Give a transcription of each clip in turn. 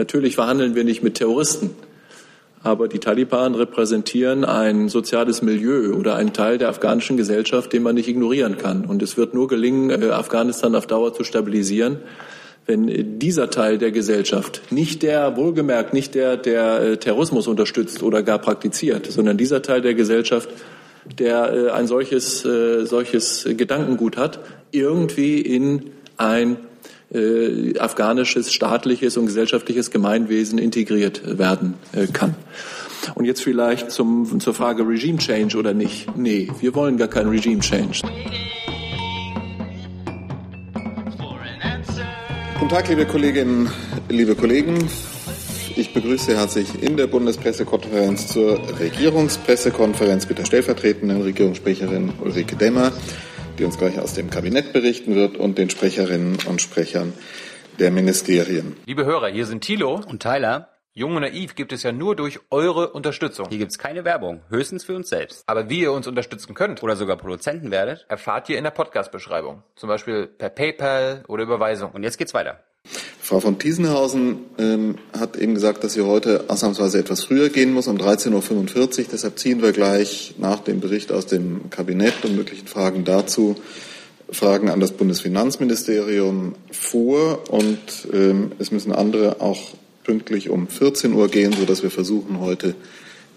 Natürlich verhandeln wir nicht mit Terroristen. Aber die Taliban repräsentieren ein soziales Milieu oder einen Teil der afghanischen Gesellschaft, den man nicht ignorieren kann. Und es wird nur gelingen, äh, Afghanistan auf Dauer zu stabilisieren, wenn dieser Teil der Gesellschaft, nicht der, wohlgemerkt, nicht der, der äh, Terrorismus unterstützt oder gar praktiziert, sondern dieser Teil der Gesellschaft, der äh, ein solches, solches Gedankengut hat, irgendwie in ein äh, afghanisches staatliches und gesellschaftliches Gemeinwesen integriert werden äh, kann. Und jetzt vielleicht zum, zur Frage Regime Change oder nicht. Nee, wir wollen gar kein Regime Change. Guten Tag, liebe Kolleginnen, liebe Kollegen. Ich begrüße herzlich in der Bundespressekonferenz zur Regierungspressekonferenz mit der stellvertretenden Regierungssprecherin Ulrike Demmer die uns gleich aus dem Kabinett berichten wird, und den Sprecherinnen und Sprechern der Ministerien. Liebe Hörer, hier sind Thilo und Tyler. Jung und naiv gibt es ja nur durch eure Unterstützung. Hier gibt es keine Werbung, höchstens für uns selbst. Aber wie ihr uns unterstützen könnt oder sogar Produzenten werdet, erfahrt ihr in der Podcast-Beschreibung. Zum Beispiel per PayPal oder Überweisung. Und jetzt geht's weiter. Frau von Tiesenhausen ähm, hat eben gesagt, dass sie heute ausnahmsweise etwas früher gehen muss, um 13.45 Uhr. Deshalb ziehen wir gleich nach dem Bericht aus dem Kabinett und möglichen Fragen dazu Fragen an das Bundesfinanzministerium vor. Und ähm, es müssen andere auch pünktlich um 14 Uhr gehen, sodass wir versuchen, heute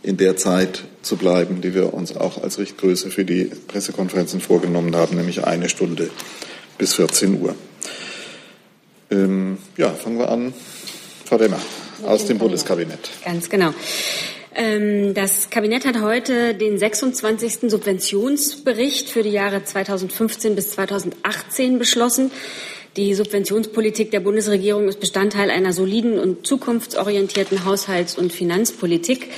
in der Zeit zu bleiben, die wir uns auch als Richtgröße für die Pressekonferenzen vorgenommen haben, nämlich eine Stunde bis 14 Uhr. Ähm, ja, fangen wir an. Frau Demmer aus dem Bundeskabinett. Ganz genau. Ähm, das Kabinett hat heute den 26. Subventionsbericht für die Jahre 2015 bis 2018 beschlossen. Die Subventionspolitik der Bundesregierung ist Bestandteil einer soliden und zukunftsorientierten Haushalts- und Finanzpolitik.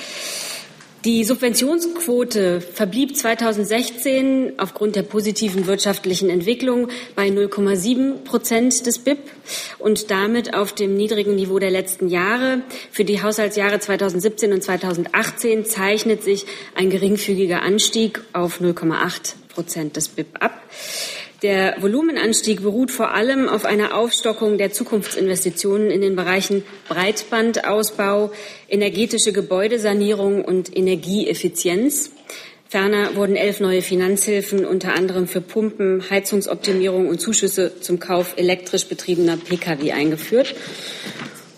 Die Subventionsquote verblieb 2016 aufgrund der positiven wirtschaftlichen Entwicklung bei 0,7 Prozent des BIP und damit auf dem niedrigen Niveau der letzten Jahre. Für die Haushaltsjahre 2017 und 2018 zeichnet sich ein geringfügiger Anstieg auf 0,8 Prozent des BIP ab. Der Volumenanstieg beruht vor allem auf einer Aufstockung der Zukunftsinvestitionen in den Bereichen Breitbandausbau, energetische Gebäudesanierung und Energieeffizienz. Ferner wurden elf neue Finanzhilfen unter anderem für Pumpen, Heizungsoptimierung und Zuschüsse zum Kauf elektrisch betriebener Pkw eingeführt.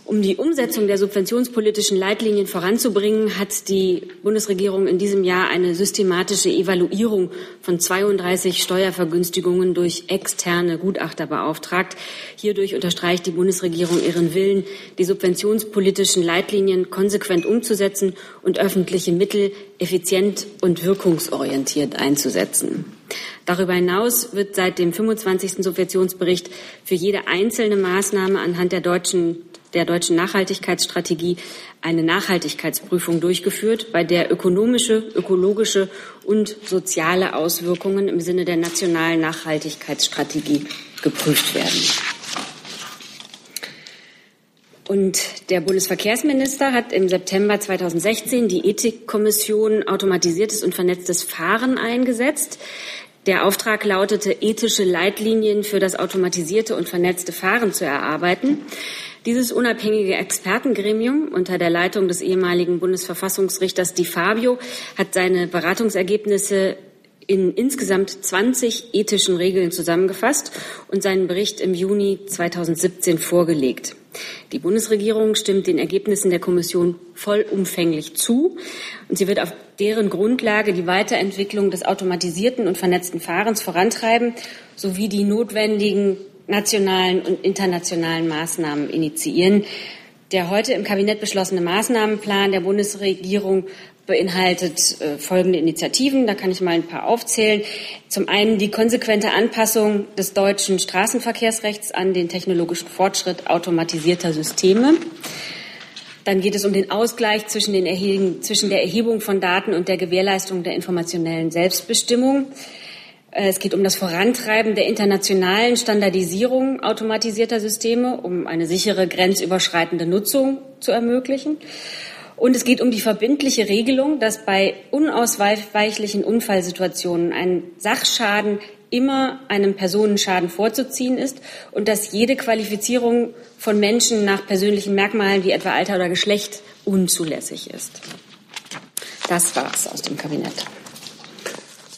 Um die Umsetzung der subventionspolitischen Leitlinien voranzubringen, hat die Bundesregierung in diesem Jahr eine systematische Evaluierung von 32 Steuervergünstigungen durch externe Gutachter beauftragt. Hierdurch unterstreicht die Bundesregierung ihren Willen, die subventionspolitischen Leitlinien konsequent umzusetzen und öffentliche Mittel effizient und wirkungsorientiert einzusetzen. Darüber hinaus wird seit dem 25. Subventionsbericht für jede einzelne Maßnahme anhand der deutschen der deutschen Nachhaltigkeitsstrategie eine Nachhaltigkeitsprüfung durchgeführt, bei der ökonomische, ökologische und soziale Auswirkungen im Sinne der nationalen Nachhaltigkeitsstrategie geprüft werden. Und der Bundesverkehrsminister hat im September 2016 die Ethikkommission Automatisiertes und vernetztes Fahren eingesetzt. Der Auftrag lautete, ethische Leitlinien für das automatisierte und vernetzte Fahren zu erarbeiten. Dieses unabhängige Expertengremium unter der Leitung des ehemaligen Bundesverfassungsrichters Di Fabio hat seine Beratungsergebnisse in insgesamt 20 ethischen Regeln zusammengefasst und seinen Bericht im Juni 2017 vorgelegt. Die Bundesregierung stimmt den Ergebnissen der Kommission vollumfänglich zu und sie wird auf deren Grundlage die Weiterentwicklung des automatisierten und vernetzten Fahrens vorantreiben sowie die notwendigen nationalen und internationalen Maßnahmen initiieren. Der heute im Kabinett beschlossene Maßnahmenplan der Bundesregierung beinhaltet äh, folgende Initiativen. Da kann ich mal ein paar aufzählen. Zum einen die konsequente Anpassung des deutschen Straßenverkehrsrechts an den technologischen Fortschritt automatisierter Systeme. Dann geht es um den Ausgleich zwischen, den zwischen der Erhebung von Daten und der Gewährleistung der informationellen Selbstbestimmung. Äh, es geht um das Vorantreiben der internationalen Standardisierung automatisierter Systeme, um eine sichere grenzüberschreitende Nutzung zu ermöglichen. Und es geht um die verbindliche Regelung, dass bei unausweichlichen Unfallsituationen ein Sachschaden immer einem Personenschaden vorzuziehen ist und dass jede Qualifizierung von Menschen nach persönlichen Merkmalen wie etwa Alter oder Geschlecht unzulässig ist. Das war's aus dem Kabinett.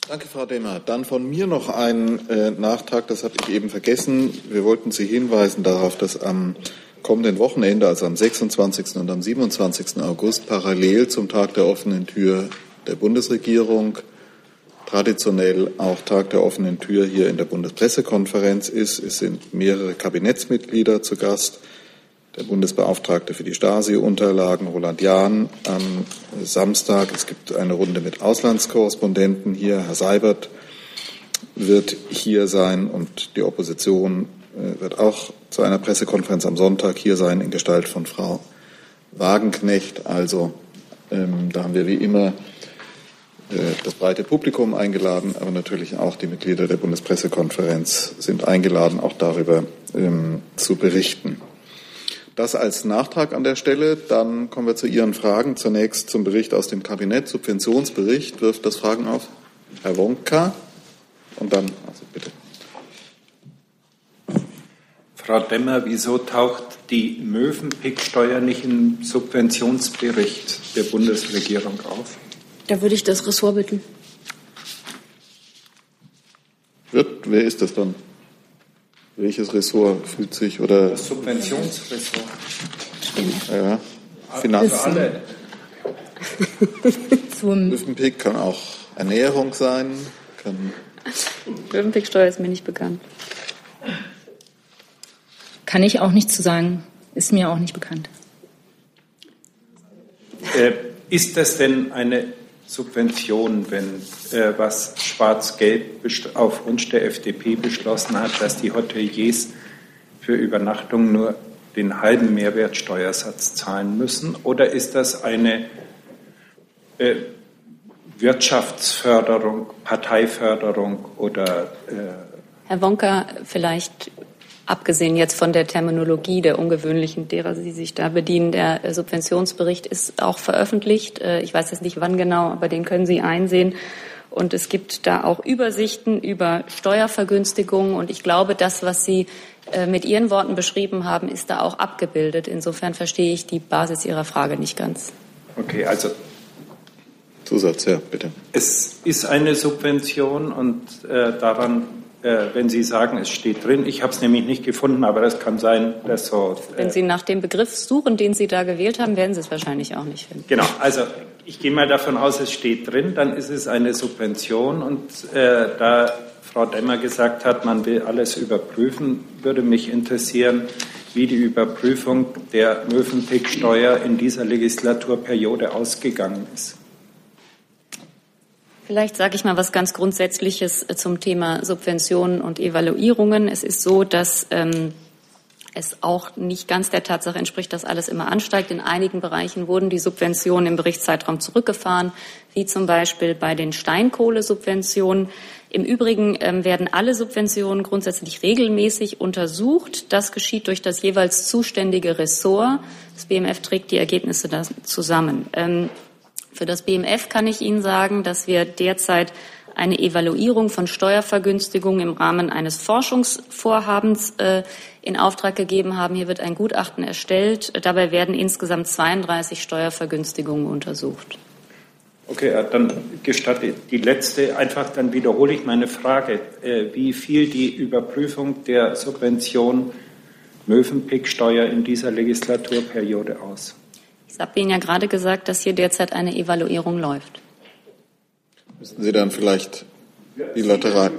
Danke, Frau Demmer. Dann von mir noch ein äh, Nachtrag, das habe ich eben vergessen. Wir wollten Sie hinweisen darauf, dass am kommenden Wochenende, also am 26. und am 27. August, parallel zum Tag der offenen Tür der Bundesregierung traditionell auch Tag der offenen Tür hier in der Bundespressekonferenz ist. Es sind mehrere Kabinettsmitglieder zu Gast. Der Bundesbeauftragte für die Stasi-Unterlagen, Roland Jahn, am Samstag. Es gibt eine Runde mit Auslandskorrespondenten hier. Herr Seibert wird hier sein und die Opposition wird auch zu einer Pressekonferenz am Sonntag hier sein in Gestalt von Frau Wagenknecht. Also ähm, da haben wir wie immer äh, das breite Publikum eingeladen, aber natürlich auch die Mitglieder der Bundespressekonferenz sind eingeladen, auch darüber ähm, zu berichten. Das als Nachtrag an der Stelle. Dann kommen wir zu Ihren Fragen. Zunächst zum Bericht aus dem Kabinett, Subventionsbericht. Wirft das Fragen auf? Herr Wonka. Und dann, also bitte. Frau Demmer, wieso taucht die Mövenpick-Steuer nicht im Subventionsbericht der Bundesregierung auf? Da würde ich das Ressort bitten. Wird, wer ist das dann? Welches Ressort fühlt sich oder? Das Subventionsressort. Ja, Finanzen. Zum Mövenpick kann auch Ernährung sein, kann Mövenpicksteuer ist mir nicht bekannt. Kann ich auch nichts zu sagen. Ist mir auch nicht bekannt. Äh, ist das denn eine Subvention, wenn äh, was Schwarz-Gelb auf Wunsch der FDP beschlossen hat, dass die Hoteliers für Übernachtung nur den halben Mehrwertsteuersatz zahlen müssen? Oder ist das eine äh, Wirtschaftsförderung, Parteiförderung oder äh, Herr Wonka, vielleicht abgesehen jetzt von der Terminologie der ungewöhnlichen, derer Sie sich da bedienen, der äh, Subventionsbericht ist auch veröffentlicht. Äh, Ich weiß jetzt nicht wann genau, aber den können Sie einsehen. Und es gibt da auch Übersichten über Steuervergünstigungen. Und ich glaube, das, was Sie äh, mit Ihren Worten beschrieben haben, ist da auch abgebildet. Insofern verstehe ich die Basis Ihrer Frage nicht ganz. okay, also Zusatz, ja, bitte. Es ist eine Subvention und äh, daran, äh, wenn Sie sagen, es steht drin, ich habe es nämlich nicht gefunden, aber das kann sein, dass so. Wenn Äh, Sie nach dem Begriff suchen, den Sie da gewählt haben, werden Sie es wahrscheinlich auch nicht finden. genau, also ich gehe mal davon aus, es steht drin, dann ist es eine Subvention und äh, da Frau Demmer gesagt hat, man will alles überprüfen, würde mich interessieren, wie die Überprüfung der Mövenpick-Steuer in dieser Legislaturperiode ausgegangen ist. Vielleicht sage ich mal was ganz Grundsätzliches äh, zum Thema Subventionen und Evaluierungen. Es ist so, dass ähm, es auch nicht ganz der Tatsache entspricht, dass alles immer ansteigt. In einigen Bereichen wurden die Subventionen im Berichtszeitraum zurückgefahren, wie zum Beispiel bei den Steinkohlesubventionen. Im Übrigen ähm, werden alle Subventionen grundsätzlich regelmäßig untersucht. Das geschieht durch das jeweils zuständige Ressort. Das BMF trägt die Ergebnisse zusammen. Ähm, für das BMF kann ich Ihnen sagen, dass wir derzeit eine Evaluierung von Steuervergünstigungen im Rahmen eines Forschungsvorhabens äh, in Auftrag gegeben haben. Hier wird ein Gutachten erstellt. Dabei werden insgesamt 32 Steuervergünstigungen untersucht. Okay, dann gestatte die letzte, einfach dann wiederhole ich meine Frage. Äh, Wie fiel die Überprüfung der Subvention Mövenpick-Steuer in dieser Legislaturperiode aus? Ich habe Ihnen ja gerade gesagt, dass hier derzeit eine Evaluierung läuft. Müssen Sie dann vielleicht bilateral.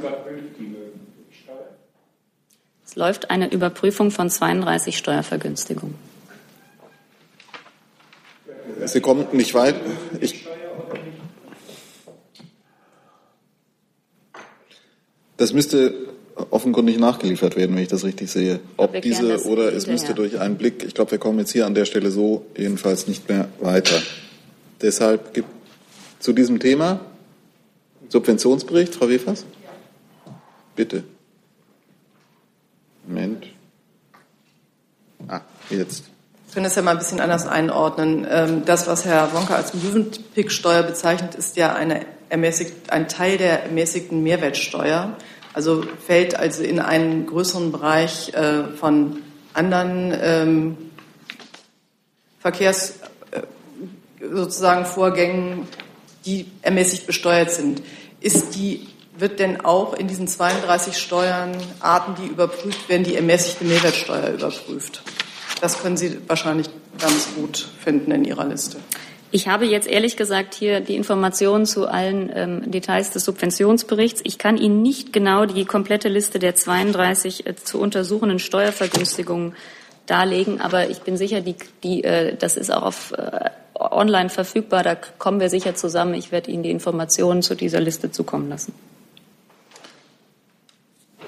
Es läuft eine Überprüfung von 32 Steuervergünstigungen. Sie kommen nicht weit. Ich, das müsste offenkundig nachgeliefert werden, wenn ich das richtig sehe. Ob diese oder es müsste durch einen Blick, ich glaube, wir kommen jetzt hier an der Stelle so jedenfalls nicht mehr weiter. Deshalb gibt zu diesem Thema Subventionsbericht, Frau Wefers? Bitte. Moment. Ah, jetzt. Ich kann das ja mal ein bisschen anders einordnen. Ähm, Das, was Herr Wonka als Mövenpick-Steuer bezeichnet, ist ja eine ermäßigt, ein Teil der ermäßigten Mehrwertsteuer. Also fällt also in einen größeren Bereich äh, von anderen ähm, Verkehrs äh, sozusagen Vorgängen, die ermäßigt besteuert sind. Ist die, wird denn auch in diesen 32 Steuernarten, die überprüft werden, die ermäßigte Mehrwertsteuer überprüft? Das können Sie wahrscheinlich ganz gut finden in Ihrer Liste. Ich habe jetzt ehrlich gesagt hier die Informationen zu allen ähm, Details des Subventionsberichts. Ich kann Ihnen nicht genau die komplette Liste der 32 äh, zu untersuchenden Steuervergünstigungen darlegen, aber ich bin sicher, die, die, äh, das ist auch auf, äh, online verfügbar. Da kommen wir sicher zusammen. Ich werde Ihnen die Informationen zu dieser Liste zukommen lassen.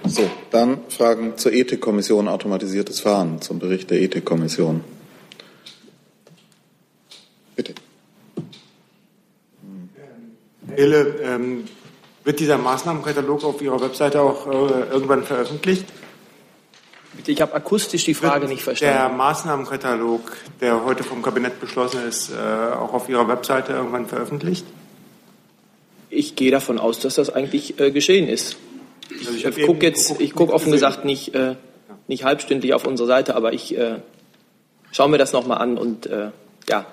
So, dann Fragen zur Ethikkommission automatisiertes Fahren, zum Bericht der Ethikkommission. Bitte. Hille, ähm, wird dieser Maßnahmenkatalog auf Ihrer Webseite auch äh, irgendwann veröffentlicht? Bitte, ich habe akustisch die Frage wird nicht verstanden. Der Maßnahmenkatalog, der heute vom Kabinett beschlossen ist, äh, auch auf Ihrer Webseite irgendwann veröffentlicht? Ich gehe davon aus, dass das eigentlich äh, geschehen ist. Also ich hab gucke jetzt, ich gucke offen gesehen. gesagt nicht, äh, nicht halbstündlich auf unsere Seite, aber ich äh, schaue mir das nochmal an und äh, ja,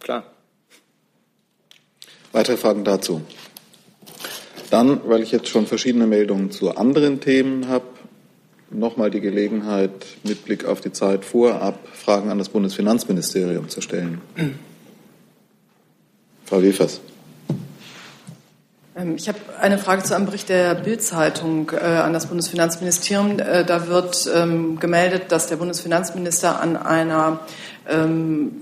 klar. Weitere Fragen dazu? Dann, weil ich jetzt schon verschiedene Meldungen zu anderen Themen habe, nochmal die Gelegenheit, mit Blick auf die Zeit vorab Fragen an das Bundesfinanzministerium zu stellen. Frau Wefers. Ähm, Ich habe eine Frage zu einem Bericht der Bild-Zeitung äh, an das Bundesfinanzministerium. Äh, da wird ähm, gemeldet, dass der Bundesfinanzminister an einer ähm,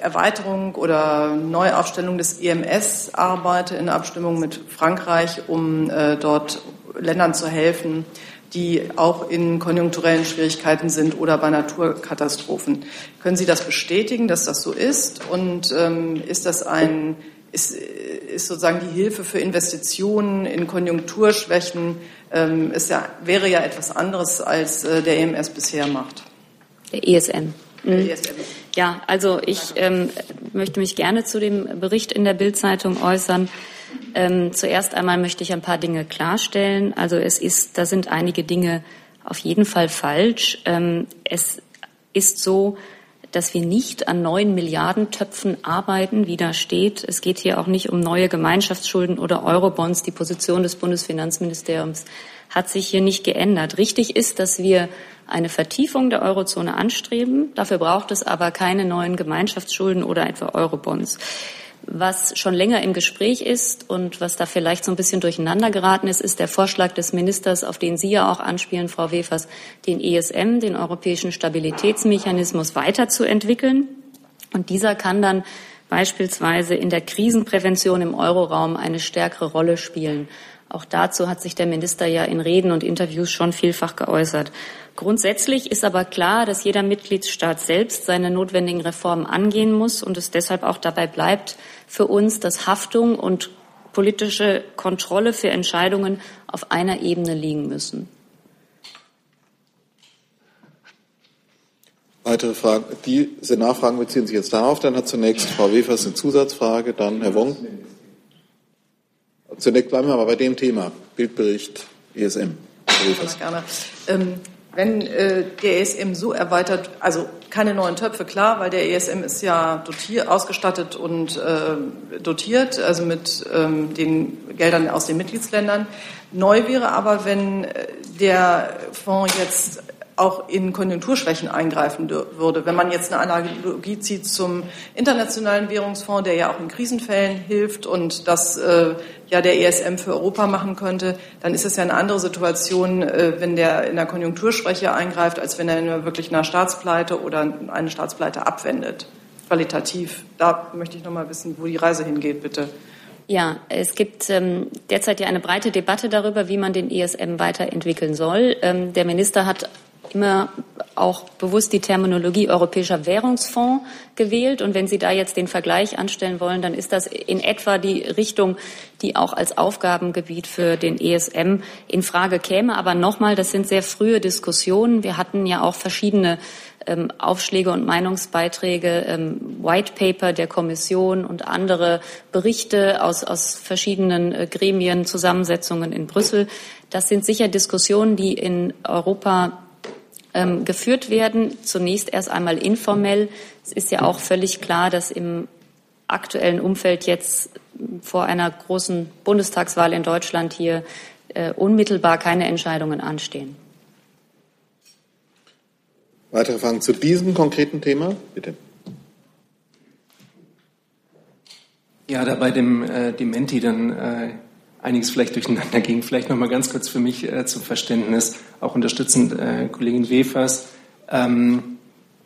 Erweiterung oder Neuaufstellung des EMS arbeitet in Abstimmung mit Frankreich, um äh, dort Ländern zu helfen, die auch in konjunkturellen Schwierigkeiten sind oder bei Naturkatastrophen. Können Sie das bestätigen, dass das so ist? Und ähm, ist das ein ist, ist sozusagen die Hilfe für Investitionen in Konjunkturschwächen ähm, ist ja, wäre ja etwas anderes, als äh, der EMS bisher macht. Der ESM. Mhm. Ja, also ich ähm, möchte mich gerne zu dem Bericht in der Bildzeitung äußern. Ähm, zuerst einmal möchte ich ein paar Dinge klarstellen. Also es ist, da sind einige Dinge auf jeden Fall falsch. Ähm, es ist so, dass wir nicht an neuen Milliardentöpfen arbeiten, wie da steht. Es geht hier auch nicht um neue Gemeinschaftsschulden oder Eurobonds. Die Position des Bundesfinanzministeriums hat sich hier nicht geändert. Richtig ist, dass wir eine Vertiefung der Eurozone anstreben. Dafür braucht es aber keine neuen Gemeinschaftsschulden oder etwa Eurobonds. Was schon länger im Gespräch ist und was da vielleicht so ein bisschen durcheinander geraten ist, ist der Vorschlag des Ministers, auf den Sie ja auch anspielen, Frau Wefers, den ESM, den Europäischen Stabilitätsmechanismus, weiterzuentwickeln. Und dieser kann dann beispielsweise in der Krisenprävention im Euroraum eine stärkere Rolle spielen. Auch dazu hat sich der Minister ja in Reden und Interviews schon vielfach geäußert. Grundsätzlich ist aber klar, dass jeder Mitgliedstaat selbst seine notwendigen Reformen angehen muss und es deshalb auch dabei bleibt für uns, dass Haftung und politische Kontrolle für Entscheidungen auf einer Ebene liegen müssen. Weitere Fragen? Diese Nachfragen beziehen sich jetzt darauf. Dann hat zunächst Frau Wefers eine Zusatzfrage, dann Herr Wong. Zunächst bleiben wir aber bei dem Thema. Bildbericht ESM. Gerne. Ähm, wenn äh, der ESM so erweitert, also keine neuen Töpfe, klar, weil der ESM ist ja dotiert, ausgestattet und äh, dotiert, also mit ähm, den Geldern aus den Mitgliedsländern. Neu wäre aber, wenn äh, der Fonds jetzt auch in Konjunkturschwächen eingreifen würde. Wenn man jetzt eine Analogie zieht zum Internationalen Währungsfonds, der ja auch in Krisenfällen hilft und das äh, ja der ESM für Europa machen könnte, dann ist es ja eine andere Situation, äh, wenn der in der Konjunkturschwäche eingreift, als wenn er wirklich einer Staatspleite oder eine Staatspleite abwendet. Qualitativ. Da möchte ich noch mal wissen, wo die Reise hingeht, bitte. Ja, es gibt ähm, derzeit ja eine breite Debatte darüber, wie man den ESM weiterentwickeln soll. Ähm, der Minister hat immer auch bewusst die Terminologie Europäischer Währungsfonds gewählt. Und wenn Sie da jetzt den Vergleich anstellen wollen, dann ist das in etwa die Richtung, die auch als Aufgabengebiet für den ESM in Frage käme. Aber nochmal, das sind sehr frühe Diskussionen. Wir hatten ja auch verschiedene ähm, Aufschläge und Meinungsbeiträge, ähm, White Paper der Kommission und andere Berichte aus, aus verschiedenen äh, Gremien, Zusammensetzungen in Brüssel. Das sind sicher Diskussionen, die in Europa ähm, geführt werden. Zunächst erst einmal informell. Es ist ja auch völlig klar, dass im aktuellen Umfeld jetzt vor einer großen Bundestagswahl in Deutschland hier äh, unmittelbar keine Entscheidungen anstehen. Weitere Fragen zu diesem konkreten Thema? Bitte. Ja, da bei dem äh, Dementi dann äh, einiges vielleicht durcheinander ging. Vielleicht noch mal ganz kurz für mich äh, zum Verständnis, auch unterstützend äh, Kollegin Wefers, ähm,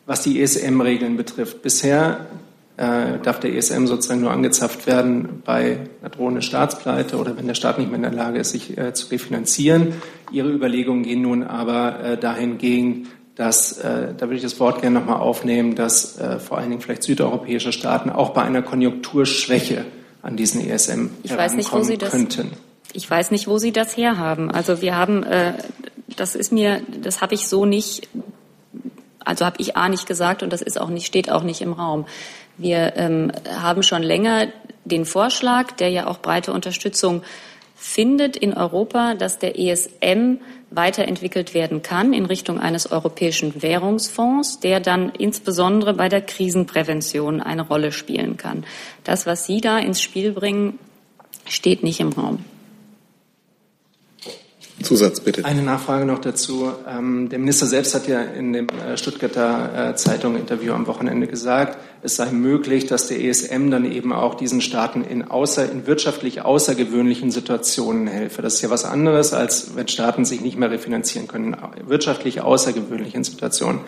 was die ESM-Regeln betrifft. Bisher äh, darf der ESM sozusagen nur angezapft werden bei einer drohenden Staatspleite oder wenn der Staat nicht mehr in der Lage ist, sich äh, zu refinanzieren. Ihre Überlegungen gehen nun aber äh, dahingehend, dass, äh, da würde ich das Wort gerne nochmal aufnehmen, dass äh, vor allen Dingen vielleicht südeuropäische Staaten auch bei einer Konjunkturschwäche an diesen ESM ich weiß nicht, wo Sie das, könnten. Ich weiß nicht, wo Sie das herhaben. Also wir haben, äh, das ist mir, das habe ich so nicht, also habe ich A nicht gesagt und das ist auch nicht, steht auch nicht im Raum. Wir ähm, haben schon länger den Vorschlag, der ja auch breite Unterstützung findet in Europa, dass der ESM weiterentwickelt werden kann in Richtung eines europäischen Währungsfonds, der dann insbesondere bei der Krisenprävention eine Rolle spielen kann. Das, was Sie da ins Spiel bringen, steht nicht im Raum. Zusatz bitte. Eine Nachfrage noch dazu. Ähm, der Minister selbst hat ja in dem äh, Stuttgarter äh, Zeitung Interview am Wochenende gesagt, es sei möglich, dass der ESM dann eben auch diesen Staaten in, außer, in wirtschaftlich außergewöhnlichen Situationen helfe. Das ist ja was anderes, als wenn Staaten sich nicht mehr refinanzieren können. Wirtschaftlich außergewöhnlichen Situationen.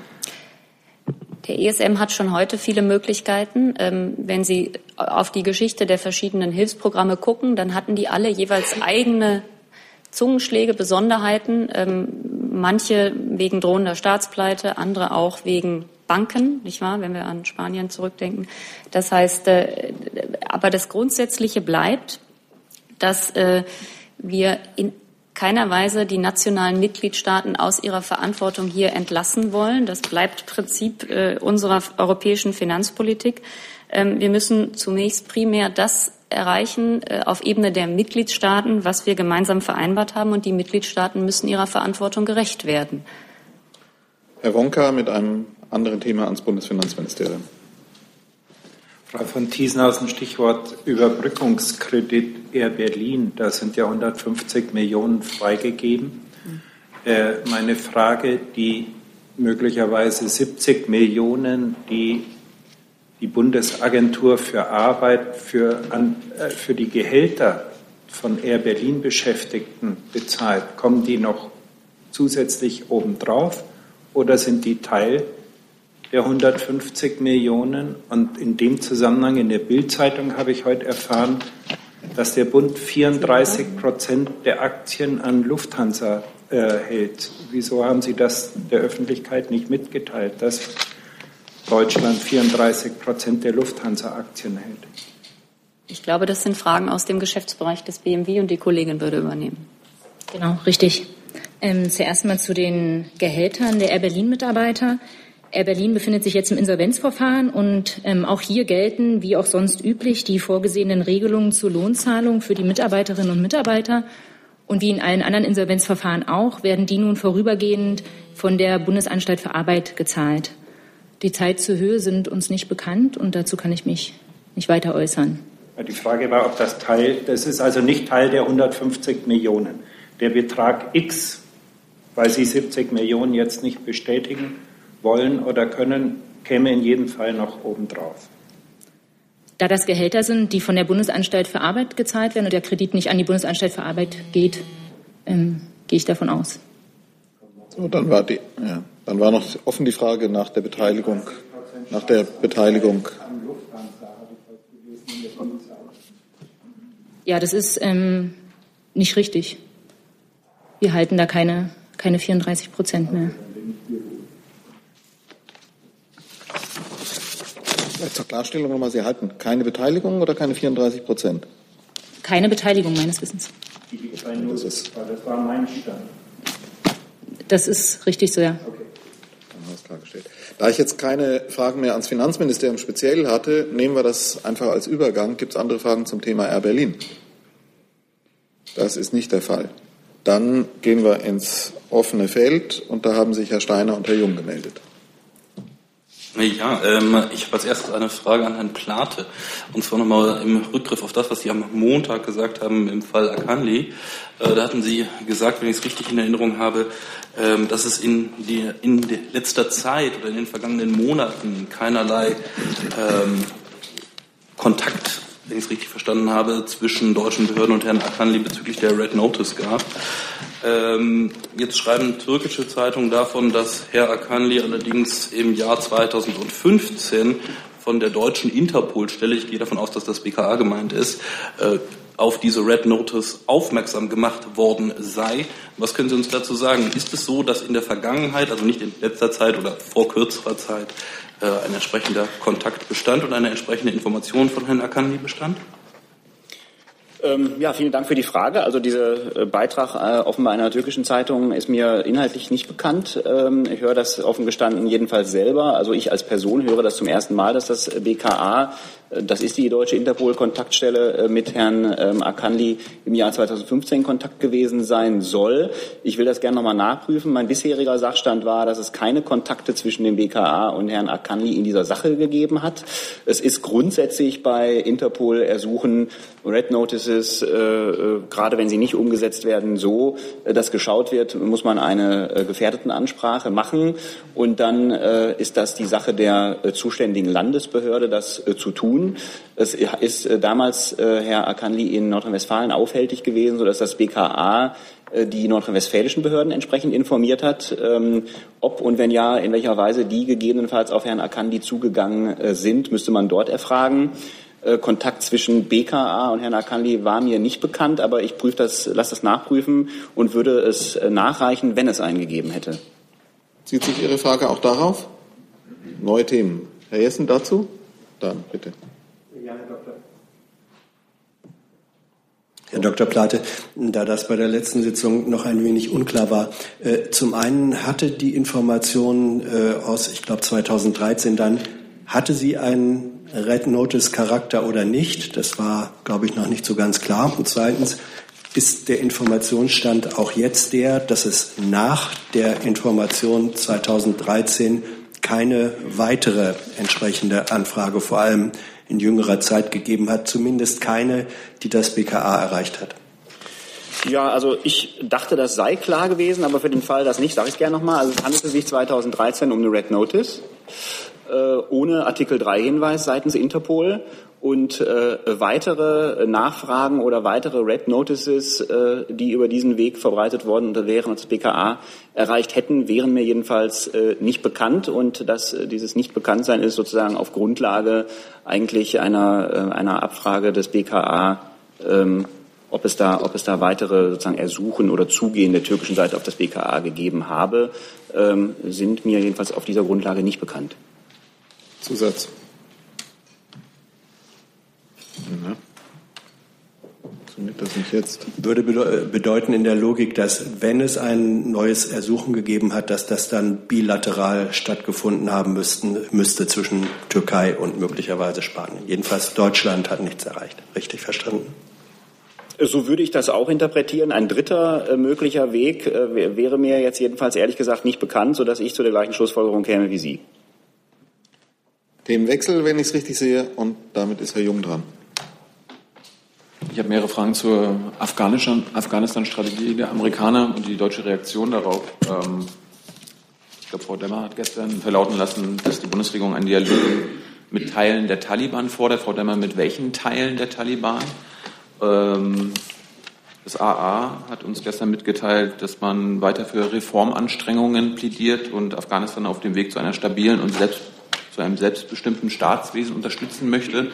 Der ESM hat schon heute viele Möglichkeiten. Ähm, wenn Sie auf die Geschichte der verschiedenen Hilfsprogramme gucken, dann hatten die alle jeweils eigene Zungenschläge, Besonderheiten, ähm, manche wegen drohender Staatspleite, andere auch wegen Banken, nicht wahr, wenn wir an Spanien zurückdenken. Das heißt, äh, aber das Grundsätzliche bleibt, dass äh, wir in keiner Weise die nationalen Mitgliedstaaten aus ihrer Verantwortung hier entlassen wollen. Das bleibt Prinzip äh, unserer europäischen Finanzpolitik. Ähm, wir müssen zunächst primär das erreichen äh, auf Ebene der Mitgliedstaaten, was wir gemeinsam vereinbart haben. Und die Mitgliedstaaten müssen ihrer Verantwortung gerecht werden. Herr Wonka mit einem anderen Thema ans Bundesfinanzministerium. Frau von Thiesenhausen, Stichwort Überbrückungskredit Air Berlin. Da sind ja 150 Millionen freigegeben. Äh, meine Frage, die möglicherweise 70 Millionen, die die Bundesagentur für Arbeit für, an, äh, für die Gehälter von Air Berlin Beschäftigten bezahlt, kommen die noch zusätzlich obendrauf oder sind die Teil der 150 Millionen? Und in dem Zusammenhang in der Bildzeitung habe ich heute erfahren, dass der Bund 34 Prozent der Aktien an Lufthansa äh, hält. Wieso haben Sie das der Öffentlichkeit nicht mitgeteilt, dass Deutschland 34 Prozent der Lufthansa-Aktien hält. Ich glaube, das sind Fragen aus dem Geschäftsbereich des BMW und die Kollegin würde übernehmen. Genau, richtig. Ähm, zuerst mal zu den Gehältern der Air Berlin-Mitarbeiter. Air Berlin befindet sich jetzt im Insolvenzverfahren und ähm, auch hier gelten, wie auch sonst üblich, die vorgesehenen Regelungen zur Lohnzahlung für die Mitarbeiterinnen und Mitarbeiter. Und wie in allen anderen Insolvenzverfahren auch, werden die nun vorübergehend von der Bundesanstalt für Arbeit gezahlt. Die Zeit zur Höhe sind uns nicht bekannt und dazu kann ich mich nicht weiter äußern. Die Frage war, ob das Teil, das ist also nicht Teil der 150 Millionen. Der Betrag X, weil Sie 70 Millionen jetzt nicht bestätigen wollen oder können, käme in jedem Fall noch obendrauf. Da das Gehälter sind, die von der Bundesanstalt für Arbeit gezahlt werden und der Kredit nicht an die Bundesanstalt für Arbeit geht, ähm, gehe ich davon aus. So, dann war die, ja. Dann war noch offen die Frage nach der Beteiligung, nach der Beteiligung. Ja, das ist ähm, nicht richtig. Wir halten da keine, keine 34 Prozent mehr. Zur Klarstellung nochmal, Sie halten keine Beteiligung oder keine 34 Prozent? Keine Beteiligung meines Wissens. Das, ist, das war mein Stand. Das ist richtig so, ja. Okay. Da ich jetzt keine Fragen mehr ans Finanzministerium speziell hatte, nehmen wir das einfach als Übergang. Gibt es andere Fragen zum Thema Air Berlin? Das ist nicht der Fall. Dann gehen wir ins offene Feld und da haben sich Herr Steiner und Herr Jung gemeldet. Ja, ähm, ich habe als erstes eine Frage an Herrn Plate. Und zwar nochmal im Rückgriff auf das, was Sie am Montag gesagt haben im Fall Akanli. Äh, da hatten Sie gesagt, wenn ich es richtig in Erinnerung habe, ähm, dass es in, die, in letzter Zeit oder in den vergangenen Monaten keinerlei ähm, Kontakt wenn ich es richtig verstanden habe, zwischen deutschen Behörden und Herrn Akanli bezüglich der Red Notice gab. Ähm, jetzt schreiben türkische Zeitungen davon, dass Herr Akanli allerdings im Jahr 2015 von der deutschen Interpol-Stelle, ich gehe davon aus, dass das BKA gemeint ist, äh, auf diese Red Notice aufmerksam gemacht worden sei. Was können Sie uns dazu sagen? Ist es so, dass in der Vergangenheit, also nicht in letzter Zeit oder vor kürzerer Zeit, äh, ein entsprechender Kontakt bestand und eine entsprechende Information von Herrn Akanli bestand? Ähm, ja, vielen Dank für die Frage. Also dieser äh, Beitrag äh, offenbar einer türkischen Zeitung ist mir inhaltlich nicht bekannt. Ähm, ich höre das offen gestanden jedenfalls selber. Also ich als Person höre das zum ersten Mal, dass das BKA das ist die deutsche Interpol-Kontaktstelle äh, mit Herrn ähm, Akanli im Jahr 2015 in Kontakt gewesen sein soll. Ich will das gerne nochmal nachprüfen. Mein bisheriger Sachstand war, dass es keine Kontakte zwischen dem BKA und Herrn Akanli in dieser Sache gegeben hat. Es ist grundsätzlich bei Interpol-Ersuchen Red Notices, äh, äh, gerade wenn sie nicht umgesetzt werden, so, äh, dass geschaut wird, muss man eine äh, Gefährdetenansprache machen und dann ist das die Sache der zuständigen Landesbehörde, das zu tun tun. Es ist äh, damals äh, Herr Akanli in Nordrhein-Westfalen aufhältig gewesen, sodass das BKA äh, die nordrhein-westfälischen Behörden entsprechend informiert hat, ähm, ob und wenn ja, in welcher Weise die gegebenenfalls auf Herrn Akandi zugegangen sind, müsste man dort erfragen. Kontakt zwischen BKA und Herrn Akandi war mir nicht bekannt, aber ich prüfe das, lasse das nachprüfen und würde es nachreichen, wenn es einen gegeben hätte. Zieht sich Ihre Frage auch darauf? Neue Themen. Herr Jessen dazu? Dann bitte. Ja, Herr Dr. Herr Dr. Plate, da das bei der letzten Sitzung noch ein wenig unklar war, äh, zum einen hatte die Information äh, aus, ich glaube 2013 dann, hatte sie einen Red Notice Charakter oder nicht? Das war, glaube ich, noch nicht so ganz klar. Und zweitens, ist der Informationsstand auch jetzt der, dass es nach der Information 2013 keine weitere entsprechende Anfrage, vor allem in jüngerer Zeit gegeben hat, zumindest keine, die das BKA erreicht hat. Ja, also ich dachte, das sei klar gewesen, aber für den Fall, dass nicht, sage ich gerne nochmal. Also es handelte sich 2013 um eine Red Notice ohne Artikel 3 Hinweis seitens Interpol und äh, weitere Nachfragen oder weitere Red Notices, äh, die über diesen Weg verbreitet worden wären und das BKA erreicht hätten, wären mir jedenfalls äh, nicht bekannt und dass äh, dieses Nicht-Bekanntsein ist sozusagen auf Grundlage eigentlich einer, äh, einer Abfrage des BKA, ähm, ob es da, ob es da weitere sozusagen Ersuchen oder Zugehen der türkischen Seite auf das BKA gegeben habe, ähm, sind mir jedenfalls auf dieser Grundlage nicht bekannt. Zusatz. Ja. Das nicht jetzt. Würde bedeuten in der Logik, dass wenn es ein neues Ersuchen gegeben hat, dass das dann bilateral stattgefunden haben müssten, müsste zwischen Türkei und möglicherweise Spanien. Jedenfalls Deutschland hat nichts erreicht. Richtig verstanden? So würde ich das auch interpretieren. Ein dritter äh, möglicher Weg äh, wäre mir jetzt jedenfalls ehrlich gesagt nicht bekannt, sodass ich zu der gleichen Schlussfolgerung käme wie Sie. Themenwechsel, wenn ich es richtig sehe, und damit ist Herr Jung dran. Ich habe mehrere Fragen zur Afghanistan-Strategie der Amerikaner und die deutsche Reaktion darauf. Ähm, ich glaube, Frau Demmer hat gestern verlauten lassen, dass die Bundesregierung einen Dialog mit Teilen der Taliban fordert. Frau Demmer, mit welchen Teilen der Taliban? Ähm, das AA hat uns gestern mitgeteilt, dass man weiter für Reformanstrengungen plädiert und Afghanistan auf dem Weg zu einer stabilen und selbst, zu einem selbstbestimmten Staatswesen unterstützen möchte.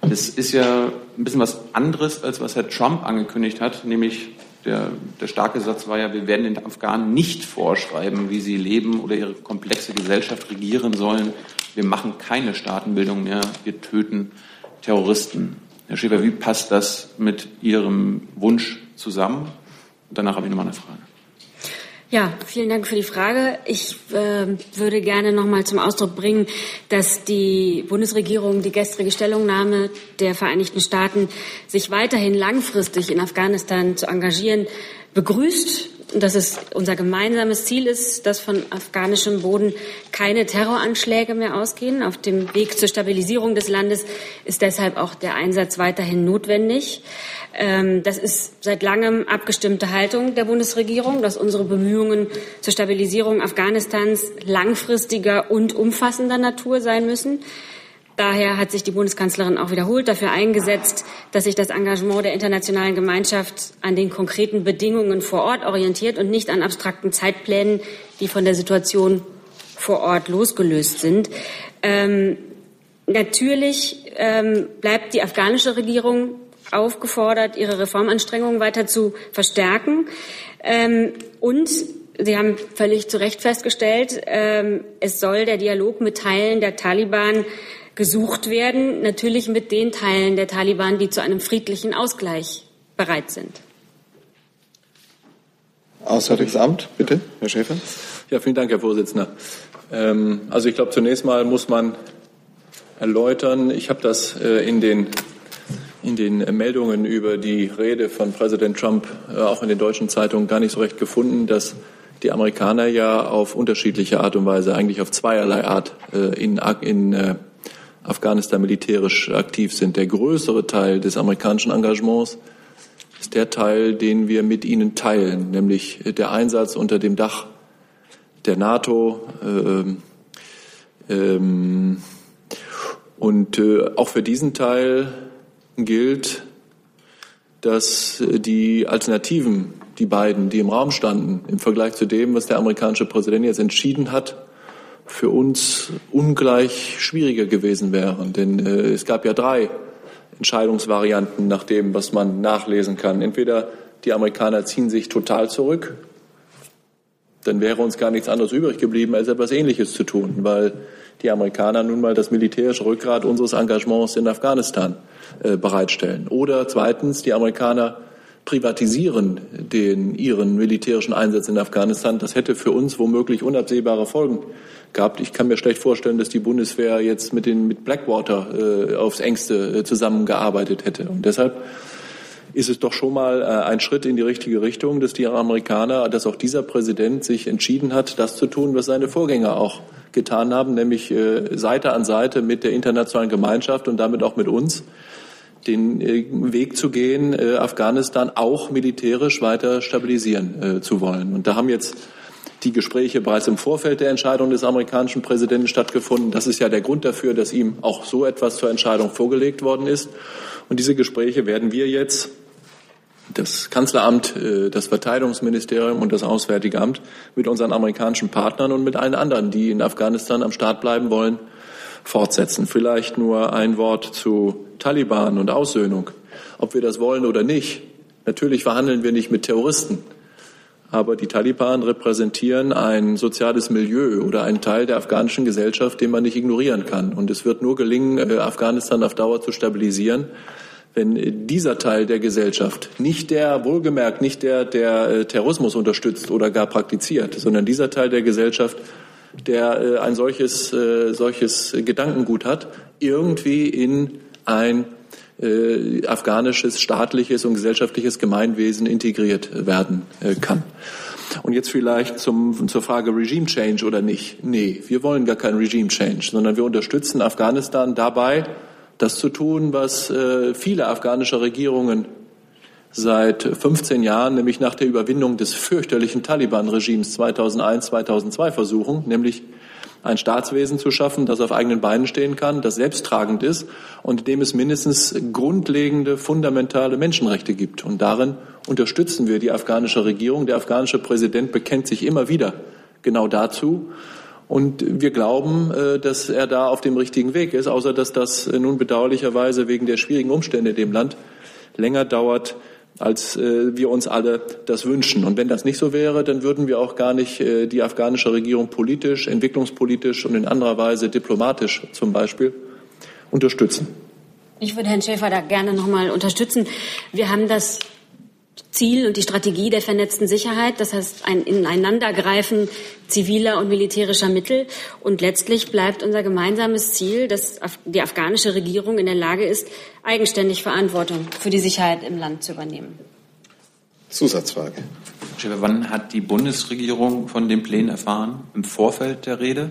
Das ist ja ein bisschen was anderes, als was Herr Trump angekündigt hat, nämlich der, der starke Satz war ja, wir werden den Afghanen nicht vorschreiben, wie sie leben oder ihre komplexe Gesellschaft regieren sollen. Wir machen keine Staatenbildung mehr, wir töten Terroristen. Herr Schäfer, wie passt das mit Ihrem Wunsch zusammen? Und danach habe ich noch mal eine Frage. Ja, vielen Dank für die Frage. Ich äh, würde gerne noch mal zum Ausdruck bringen, dass die Bundesregierung die gestrige Stellungnahme der Vereinigten Staaten, sich weiterhin langfristig in Afghanistan zu engagieren, begrüßt dass es unser gemeinsames Ziel ist, dass von afghanischem Boden keine Terroranschläge mehr ausgehen. Auf dem Weg zur Stabilisierung des Landes ist deshalb auch der Einsatz weiterhin notwendig. Ähm, das ist seit langem abgestimmte Haltung der Bundesregierung, dass unsere Bemühungen zur Stabilisierung Afghanistans langfristiger und umfassender Natur sein müssen. Daher hat sich die Bundeskanzlerin auch wiederholt dafür eingesetzt, dass sich das Engagement der internationalen Gemeinschaft an den konkreten Bedingungen vor Ort orientiert und nicht an abstrakten Zeitplänen, die von der Situation vor Ort losgelöst sind. Ähm, natürlich ähm, bleibt die afghanische Regierung aufgefordert, ihre Reformanstrengungen weiter zu verstärken. Ähm, und Sie haben völlig zu Recht festgestellt, ähm, es soll der Dialog mit Teilen der Taliban gesucht werden, natürlich mit den Teilen der Taliban, die zu einem friedlichen Ausgleich bereit sind. Auswärtiges Amt, bitte, Herr Schäfer. Ja, vielen Dank, Herr Vorsitzender. Ähm, also ich glaube, zunächst mal muss man erläutern, ich habe das äh, in den in den Meldungen über die Rede von Präsident Trump äh, auch in den deutschen Zeitungen gar nicht so recht gefunden, dass die Amerikaner ja auf unterschiedliche Art und Weise, eigentlich auf zweierlei Art äh, in, in Afghanistan militärisch aktiv sind. Der größere Teil des amerikanischen Engagements ist der Teil, den wir mit ihnen teilen, nämlich der Einsatz unter dem Dach der NATO. Ähm, ähm, und äh, auch für diesen Teil gilt, dass die Alternativen, die beiden, die im Raum standen, im Vergleich zu dem, was der amerikanische Präsident jetzt entschieden hat, für uns ungleich schwieriger gewesen wären. Denn äh, es gab ja drei Entscheidungsvarianten nach dem, was man nachlesen kann. Entweder die Amerikaner ziehen sich total zurück, dann wäre uns gar nichts anderes übrig geblieben, als etwas Ähnliches zu tun, weil die Amerikaner nun mal das militärische Rückgrat unseres Engagements in Afghanistan äh, bereitstellen. Oder zweitens, die Amerikaner privatisieren den, ihren militärischen Einsatz in Afghanistan. Das hätte für uns womöglich unabsehbare Folgen gehabt. Ich kann mir schlecht vorstellen, dass die Bundeswehr jetzt mit, den, mit Blackwater äh, aufs engste äh, zusammengearbeitet hätte. Und deshalb ist es doch schon mal äh, ein Schritt in die richtige Richtung, dass die Amerikaner, dass auch dieser Präsident sich entschieden hat, das zu tun, was seine Vorgänger auch getan haben, nämlich äh, Seite an Seite mit der internationalen Gemeinschaft und damit auch mit uns den äh, Weg zu gehen, äh, Afghanistan auch militärisch weiter stabilisieren äh, zu wollen. Und da haben jetzt die Gespräche bereits im Vorfeld der Entscheidung des amerikanischen Präsidenten stattgefunden. Das ist ja der Grund dafür, dass ihm auch so etwas zur Entscheidung vorgelegt worden ist. Und diese Gespräche werden wir jetzt, das Kanzleramt, das Verteidigungsministerium und das Auswärtige Amt mit unseren amerikanischen Partnern und mit allen anderen, die in Afghanistan am Start bleiben wollen, fortsetzen. Vielleicht nur ein Wort zu Taliban und Aussöhnung. Ob wir das wollen oder nicht. Natürlich verhandeln wir nicht mit Terroristen. Aber die Taliban repräsentieren ein soziales Milieu oder einen Teil der afghanischen Gesellschaft, den man nicht ignorieren kann. Und es wird nur gelingen, äh, Afghanistan auf Dauer zu stabilisieren, wenn dieser Teil der Gesellschaft, nicht der, wohlgemerkt, nicht der, der äh, Terrorismus unterstützt oder gar praktiziert, sondern dieser Teil der Gesellschaft, der äh, ein solches, solches Gedankengut hat, irgendwie in ein äh, afghanisches staatliches und gesellschaftliches Gemeinwesen integriert werden äh, kann. Und jetzt vielleicht zum, zur Frage Regime Change oder nicht. Nee, wir wollen gar kein Regime Change, sondern wir unterstützen Afghanistan dabei, das zu tun, was äh, viele afghanische Regierungen seit 15 Jahren, nämlich nach der Überwindung des fürchterlichen Taliban-Regimes 2001, 2002 versuchen, nämlich ein Staatswesen zu schaffen, das auf eigenen Beinen stehen kann, das selbsttragend ist und in dem es mindestens grundlegende, fundamentale Menschenrechte gibt. Und darin unterstützen wir die afghanische Regierung. Der afghanische Präsident bekennt sich immer wieder genau dazu. Und wir glauben, äh, dass er da auf dem richtigen Weg ist, außer dass das nun bedauerlicherweise wegen der schwierigen Umstände in dem Land länger dauert, als äh, wir uns alle das wünschen. Und wenn das nicht so wäre, dann würden wir auch gar nicht äh, die afghanische Regierung politisch, entwicklungspolitisch und in anderer Weise diplomatisch zum Beispiel unterstützen. Ich würde Herrn Schäfer da gerne noch mal unterstützen. Wir haben das Ziel und die Strategie der vernetzten Sicherheit, das heißt ein Ineinandergreifen ziviler und militärischer Mittel. Und letztlich bleibt unser gemeinsames Ziel, dass die afghanische Regierung in der Lage ist, eigenständig Verantwortung für die Sicherheit im Land zu übernehmen. Zusatzfrage. Wann hat die Bundesregierung von den Plänen erfahren? Im Vorfeld der Rede?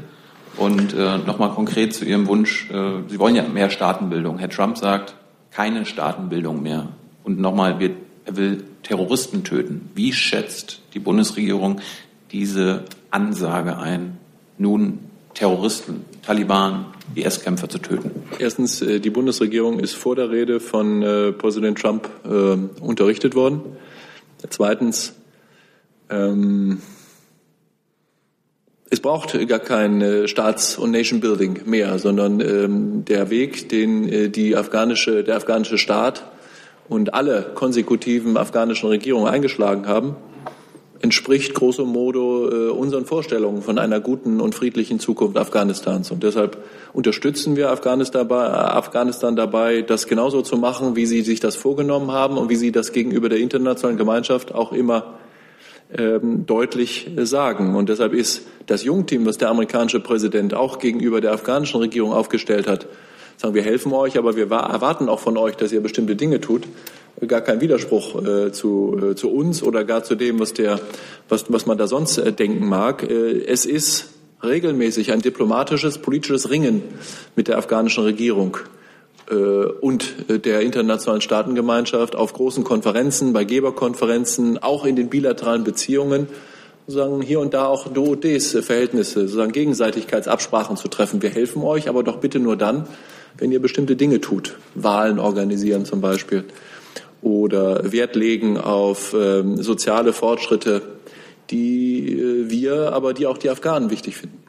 Und äh, nochmal konkret zu Ihrem Wunsch, äh, Sie wollen ja mehr Staatenbildung. Herr Trump sagt, keine Staatenbildung mehr. Und nochmal, wir er will Terroristen töten. Wie schätzt die Bundesregierung diese Ansage ein, nun Terroristen, Taliban, IS-Kämpfer zu töten? Erstens, äh, die Bundesregierung ist vor der Rede von äh, Präsident Trump äh, unterrichtet worden. Zweitens, ähm, es braucht gar kein Staats- und Nation-Building mehr, sondern ähm, der Weg, den äh, die afghanische, der afghanische Staat und alle konsekutiven afghanischen Regierungen eingeschlagen haben, entspricht grosso modo äh, unseren Vorstellungen von einer guten und friedlichen Zukunft Afghanistans. Und deshalb unterstützen wir Afghanistan dabei, Afghanistan dabei, das genauso zu machen, wie sie sich das vorgenommen haben und wie sie das gegenüber der internationalen Gemeinschaft auch immer ähm, deutlich sagen. Und deshalb ist das Jungteam, was der amerikanische Präsident auch gegenüber der afghanischen Regierung aufgestellt hat, sagen, wir helfen euch, aber wir erwarten auch von euch, dass ihr bestimmte Dinge tut. Gar kein Widerspruch äh, zu, äh, zu uns oder gar zu dem, was, der, was, was man da sonst äh, denken mag. Äh, es ist regelmäßig ein diplomatisches, politisches Ringen mit der afghanischen Regierung äh, und äh, der internationalen Staatengemeinschaft auf großen Konferenzen, bei Geberkonferenzen, auch in den bilateralen Beziehungen sozusagen hier und da auch Do-Des-Verhältnisse, sozusagen Gegenseitigkeitsabsprachen zu treffen. Wir helfen euch, aber doch bitte nur dann, wenn ihr bestimmte Dinge tut, Wahlen organisieren zum Beispiel oder Wert legen auf ähm, soziale Fortschritte, die äh, wir, aber die auch die Afghanen wichtig finden.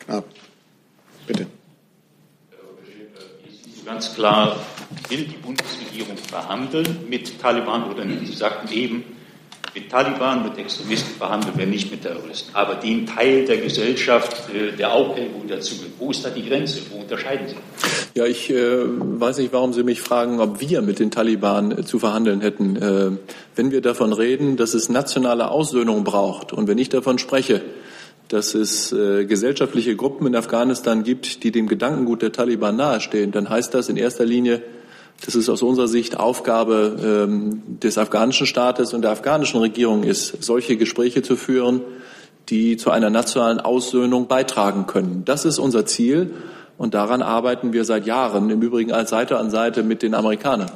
Knapp. Bitte. Ganz klar, will die Bundesregierung verhandeln mit Taliban oder nicht? Sie sagten eben, mit Taliban, mit Extremisten verhandeln wir nicht mit Terroristen. Aber den Teil der Gesellschaft, äh, der auch irgendwo dazugehört, wo ist da die Grenze? Wo unterscheiden Sie? Ja, ich äh, weiß nicht, warum Sie mich fragen, ob wir mit den Taliban äh, zu verhandeln hätten. Äh, wenn wir davon reden, dass es nationale Aussöhnung braucht und wenn ich davon spreche, dass es äh, gesellschaftliche Gruppen in Afghanistan gibt, die dem Gedankengut der Taliban nahestehen, dann heißt das in erster Linie, dass es aus unserer Sicht Aufgabe ähm, des afghanischen Staates und der afghanischen Regierung ist, solche Gespräche zu führen, die zu einer nationalen Aussöhnung beitragen können. Das ist unser Ziel und daran arbeiten wir seit Jahren, im Übrigen als Seite an Seite mit den Amerikanern.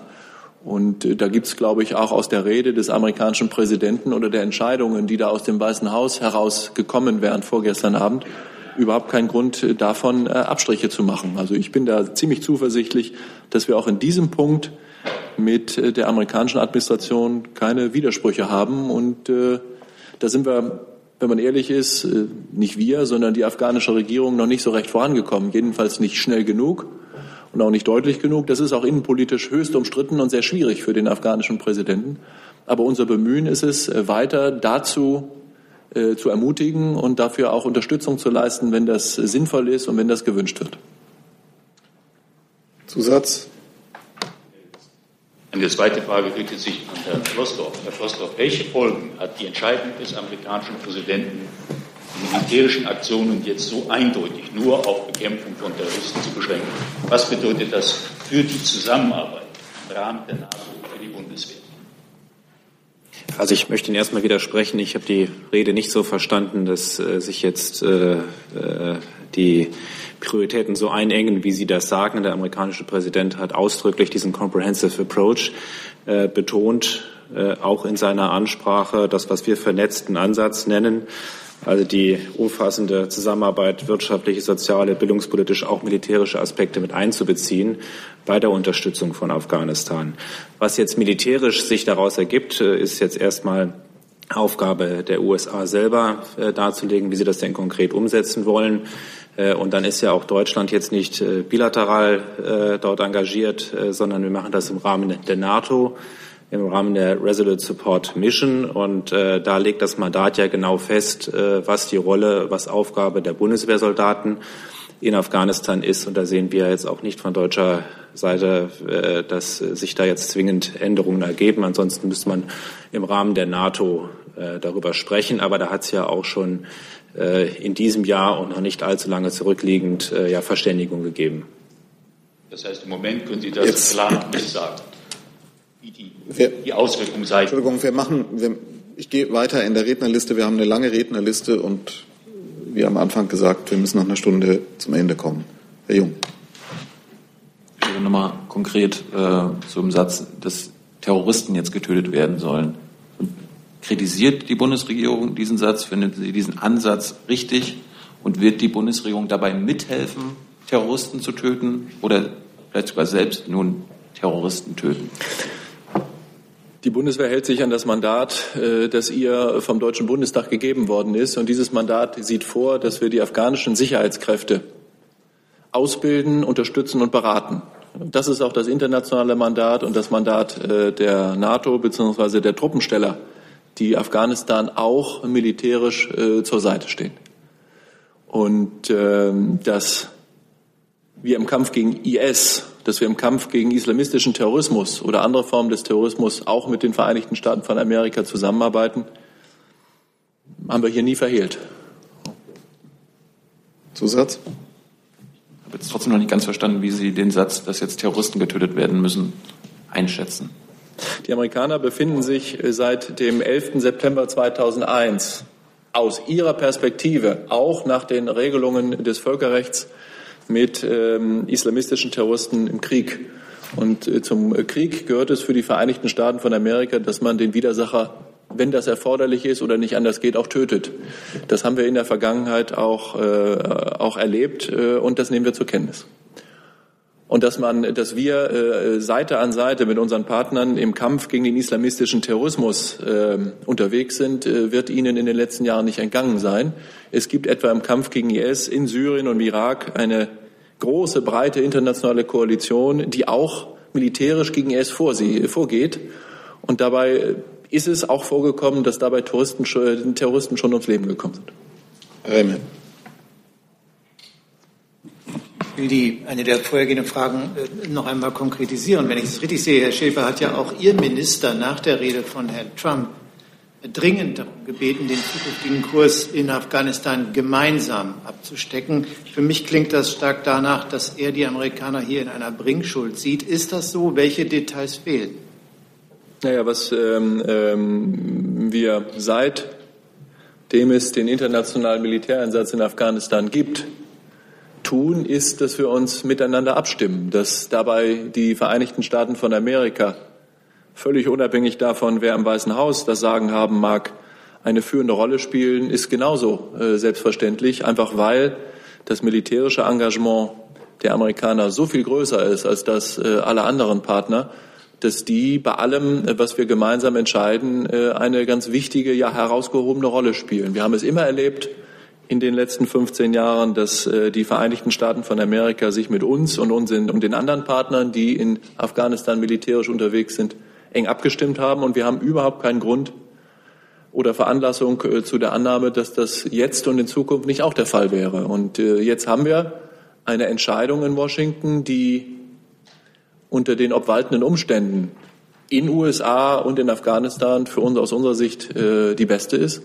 Und äh, da gibt es, glaube ich, auch aus der Rede des amerikanischen Präsidenten oder der Entscheidungen, die da aus dem Weißen Haus herausgekommen wären vorgestern Abend, überhaupt keinen Grund äh, davon, äh, Abstriche zu machen. Also ich bin da ziemlich zuversichtlich, dass wir auch in diesem Punkt mit äh, der amerikanischen Administration keine Widersprüche haben. Und äh, da sind wir, wenn man ehrlich ist, nicht wir, sondern die afghanische Regierung noch nicht so recht vorangekommen. Jedenfalls nicht schnell genug und auch nicht deutlich genug. Das ist auch innenpolitisch höchst umstritten und sehr schwierig für den afghanischen Präsidenten. Aber unser Bemühen ist es, weiter dazu äh, zu ermutigen und dafür auch Unterstützung zu leisten, wenn das sinnvoll ist und wenn das gewünscht wird. Zusatz? Eine zweite Frage richtet sich an Herrn Flossdorf. Herr Flossdorf, welche Folgen hat die Entscheidung des amerikanischen Präsidenten, die militärischen Aktionen jetzt so eindeutig nur auf Bekämpfung von Terroristen zu beschränken? Was bedeutet das für die Zusammenarbeit im Rahmen der NATO? Also ich möchte Ihnen erstmal widersprechen. Ich habe die Rede nicht so verstanden, dass äh, sich jetzt äh, äh, die Prioritäten so einengen, wie Sie das sagen. Der amerikanische Präsident hat ausdrücklich diesen Comprehensive Approach äh, betont, äh, auch in seiner Ansprache, das, was wir vernetzten Ansatz nennen also die umfassende Zusammenarbeit, wirtschaftliche, soziale, bildungspolitische, auch militärische Aspekte mit einzubeziehen bei der Unterstützung von Afghanistan. Was jetzt militärisch sich daraus ergibt, äh, ist jetzt erstmal Aufgabe der USA selber äh, darzulegen, wie sie das denn konkret umsetzen wollen. Äh, und dann ist ja auch Deutschland jetzt nicht bilateral dort engagiert, sondern wir machen das im Rahmen der NATO im Rahmen der Resolute Support Mission. Und äh, da legt das Mandat ja genau fest, äh, was die Rolle, was Aufgabe der Bundeswehrsoldaten in Afghanistan ist. Und da sehen wir jetzt auch nicht von deutscher Seite, äh, dass sich da jetzt zwingend Änderungen ergeben. Ansonsten müsste man im Rahmen der NATO äh, darüber sprechen. Aber da hat es ja auch schon äh, in diesem Jahr und noch nicht allzu lange zurückliegend ja Verständigung gegeben. Das heißt, im Moment können Sie das jetzt, klar nicht sagen, wie die, wir, die Auswirkungen sein. Entschuldigung, wir machen, wir, ich gehe weiter in der Rednerliste. Wir haben eine lange Rednerliste und wie am Anfang gesagt, wir müssen nach einer Stunde zum Ende kommen. Herr Jung. Ich würde nochmal konkret äh, zum Satz, dass Terroristen jetzt getötet werden sollen. Kritisiert die Bundesregierung diesen Satz? Findet sie diesen Ansatz richtig? Und wird die Bundesregierung dabei mithelfen, Terroristen zu töten oder vielleicht sogar selbst nun Terroristen töten? Die Bundeswehr hält sich an das Mandat, äh, das ihr vom Deutschen Bundestag gegeben worden ist. Und dieses Mandat sieht vor, dass wir die afghanischen Sicherheitskräfte ausbilden, unterstützen und beraten. Das ist auch das internationale Mandat und das Mandat äh, der NATO bzw. der Truppensteller, die Afghanistan auch militärisch äh, zur Seite stehen. Und ähm, dass wir im Kampf gegen IS dass wir im Kampf gegen islamistischen Terrorismus oder andere Formen des Terrorismus auch mit den Vereinigten Staaten von Amerika zusammenarbeiten, haben wir hier nie verhehlt. Zusatz? Ich habe jetzt trotzdem noch nicht ganz verstanden, wie Sie den Satz, dass jetzt Terroristen getötet werden müssen, einschätzen. Die Amerikaner befinden sich seit dem 11. September 2001 aus ihrer Perspektive, auch nach den Regelungen des Völkerrechts, mit ähm, islamistischen Terroristen im Krieg. Und äh, zum Krieg gehört es für die Vereinigten Staaten von Amerika, dass man den Widersacher, wenn das erforderlich ist oder nicht anders geht, auch tötet. Das haben wir in der Vergangenheit auch, äh, auch erlebt äh, und das nehmen wir zur Kenntnis. Und dass man, dass wir äh, Seite an Seite mit unseren Partnern im Kampf gegen den islamistischen Terrorismus äh, unterwegs sind, äh, wird Ihnen in den letzten Jahren nicht entgangen sein. Es gibt etwa im Kampf gegen IS in Syrien und Irak eine große, breite internationale Koalition, die auch militärisch gegen IS vorgeht. Und dabei ist es auch vorgekommen, dass dabei Touristen, Terroristen schon ums Leben gekommen sind. Remen. Ich will die, eine der vorhergehenden Fragen äh, noch einmal konkretisieren. Wenn ich es richtig sehe, Herr Schäfer hat ja auch Ihr Minister nach der Rede von Herrn Trump dringend darum gebeten, den zukünftigen Kurs in Afghanistan gemeinsam abzustecken. Für mich klingt das stark danach, dass er die Amerikaner hier in einer Bringschuld sieht. Ist das so? Welche Details fehlen? Naja, was ähm, ähm, wir seitdem es den internationalen Militäreinsatz in Afghanistan gibt, tun, ist, dass wir uns miteinander abstimmen, dass dabei die Vereinigten Staaten von Amerika völlig unabhängig davon, wer im Weißen Haus das Sagen haben mag, eine führende Rolle spielen, ist genauso äh, selbstverständlich, einfach weil das militärische Engagement der Amerikaner so viel größer ist als das äh, aller anderen Partner, dass die bei allem, äh, was wir gemeinsam entscheiden, äh, eine ganz wichtige, ja herausgehobene Rolle spielen. Wir haben es immer erlebt, in den letzten 15 Jahren, dass äh, die Vereinigten Staaten von Amerika sich mit uns und, uns in, und den anderen Partnern, die in Afghanistan militärisch unterwegs sind, eng abgestimmt haben. Und wir haben überhaupt keinen Grund oder Veranlassung äh, zu der Annahme, dass das jetzt und in Zukunft nicht auch der Fall wäre. Und äh, jetzt haben wir eine Entscheidung in Washington, die unter den obwaltenden Umständen in USA und in Afghanistan für uns aus unserer Sicht die beste ist.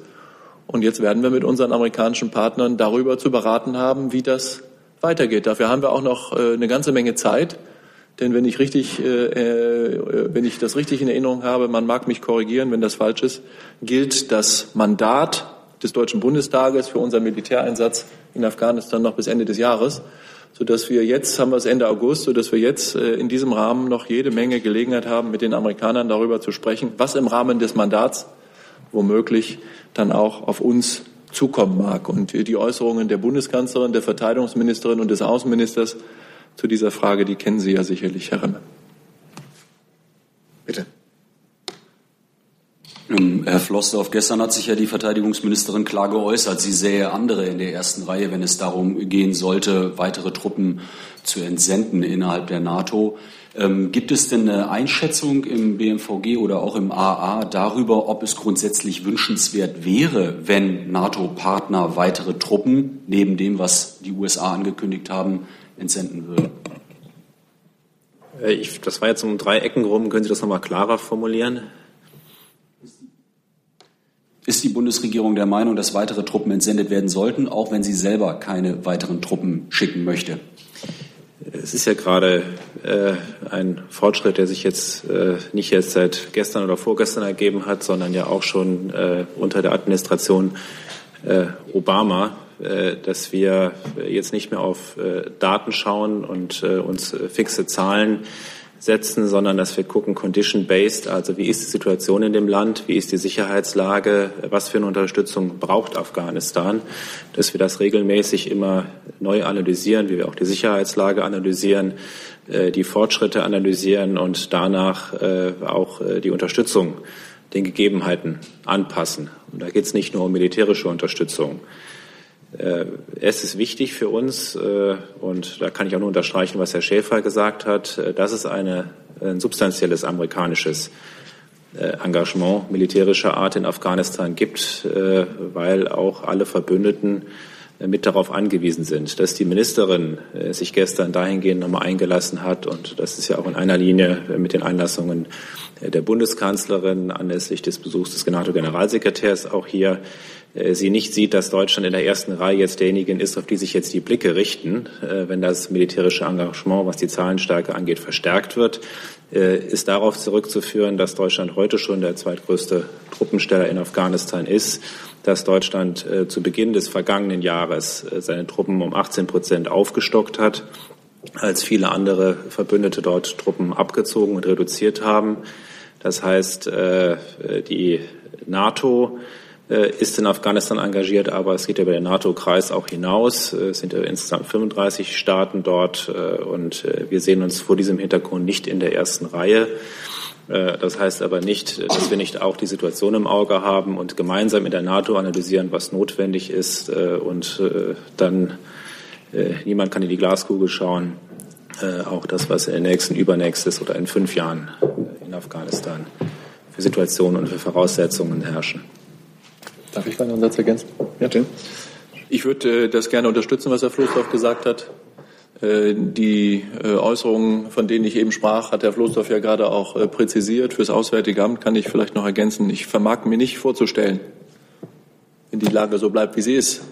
Und jetzt werden wir mit unseren amerikanischen Partnern darüber zu beraten haben, wie das weitergeht. Dafür haben wir auch noch äh, eine ganze Menge Zeit. Denn wenn ich richtig, äh, äh, wenn ich das richtig in Erinnerung habe, man mag mich korrigieren, wenn das falsch ist, gilt das Mandat des Deutschen Bundestages für unseren Militäreinsatz in Afghanistan noch bis Ende des Jahres, sodass wir jetzt, haben wir es Ende August, sodass wir jetzt in diesem Rahmen noch jede Menge Gelegenheit haben, mit den Amerikanern darüber zu sprechen, was im Rahmen des Mandats womöglich dann auch auf uns zukommen mag. Und die Äußerungen der Bundeskanzlerin, der Verteidigungsministerin und des Außenministers zu dieser Frage, die kennen Sie ja sicherlich, Herr Remme. Bitte. Ähm, Herr Flossdorf, gestern hat sich ja die Verteidigungsministerin klar geäußert. Sie sähe andere in der ersten Reihe, wenn es darum gehen sollte, weitere Truppen zu entsenden innerhalb der NATO. Ähm, gibt es denn eine Einschätzung im BMVG oder auch im AA darüber, ob es grundsätzlich wünschenswert wäre, wenn NATO-Partner weitere Truppen neben dem, was die USA angekündigt haben, entsenden würden? Äh, ich, das war jetzt um drei Ecken rum. Können Sie das nochmal klarer formulieren? Ist die Bundesregierung der Meinung, dass weitere Truppen entsendet werden sollten, auch wenn sie selber keine weiteren Truppen schicken möchte? Es ist ja gerade äh, ein Fortschritt, der sich jetzt äh, nicht jetzt seit gestern oder vorgestern ergeben hat, sondern ja auch schon äh, unter der Administration äh, Obama, äh, dass wir jetzt nicht mehr auf äh, Daten schauen und uns fixe Zahlen setzen, sondern dass wir gucken, condition-based, also wie ist die Situation in dem Land, wie ist die Sicherheitslage, was für eine Unterstützung braucht Afghanistan, dass wir das regelmäßig immer neu analysieren, wie wir auch die Sicherheitslage analysieren, äh, die Fortschritte analysieren und danach äh, auch äh, die Unterstützung den Gegebenheiten anpassen. Und da geht es nicht nur um militärische Unterstützung. Äh, es ist wichtig für uns, äh, und da kann ich auch nur unterstreichen, was Herr Schäfer gesagt hat, äh, dass es eine, ein substanzielles amerikanisches Engagement militärischer Art in Afghanistan gibt, weil auch alle Verbündeten mit darauf angewiesen sind. Dass die Ministerin sich gestern dahingehend nochmal eingelassen hat, und das ist ja auch in einer Linie mit den Einlassungen der Bundeskanzlerin anlässlich des Besuchs des NATO-Generalsekretärs auch hier, sie nicht sieht, dass Deutschland in der ersten Reihe jetzt derjenigen ist, auf die sich jetzt die Blicke richten, äh, wenn das militärische Engagement, was die Zahlenstärke angeht, verstärkt wird, äh, ist darauf zurückzuführen, dass Deutschland heute schon der zweitgrößte Truppensteller in Afghanistan ist, dass Deutschland zu Beginn des vergangenen Jahres seine Truppen um 18 Prozent aufgestockt hat, als viele andere Verbündete dort Truppen abgezogen und reduziert haben. Das heißt, die NATO äh, ist in Afghanistan engagiert, aber es geht über den NATO-Kreis auch hinaus. Es sind insgesamt 35 Staaten dort äh, und äh, wir sehen uns vor diesem Hintergrund nicht in der ersten Reihe. Das heißt aber nicht, dass wir nicht auch die Situation im Auge haben und gemeinsam in der NATO analysieren, was notwendig ist. Und dann, niemand kann in die Glaskugel schauen, auch das, was in der nächsten, übernächstes oder in fünf Jahren in Afghanistan für Situationen und für Voraussetzungen herrschen. Darf ich einen Satz ergänzen? Ja, Tim. Ich würde äh, das gerne unterstützen, was Herr Floßdorf gesagt hat. Äh, die äh, Äußerungen, von denen ich eben sprach, hat Herr Floßdorf ja gerade auch präzisiert. Fürs Auswärtige Amt kann ich vielleicht noch ergänzen. Ich vermag mir nicht vorzustellen, wenn die Lage so bleibt, wie sie ist,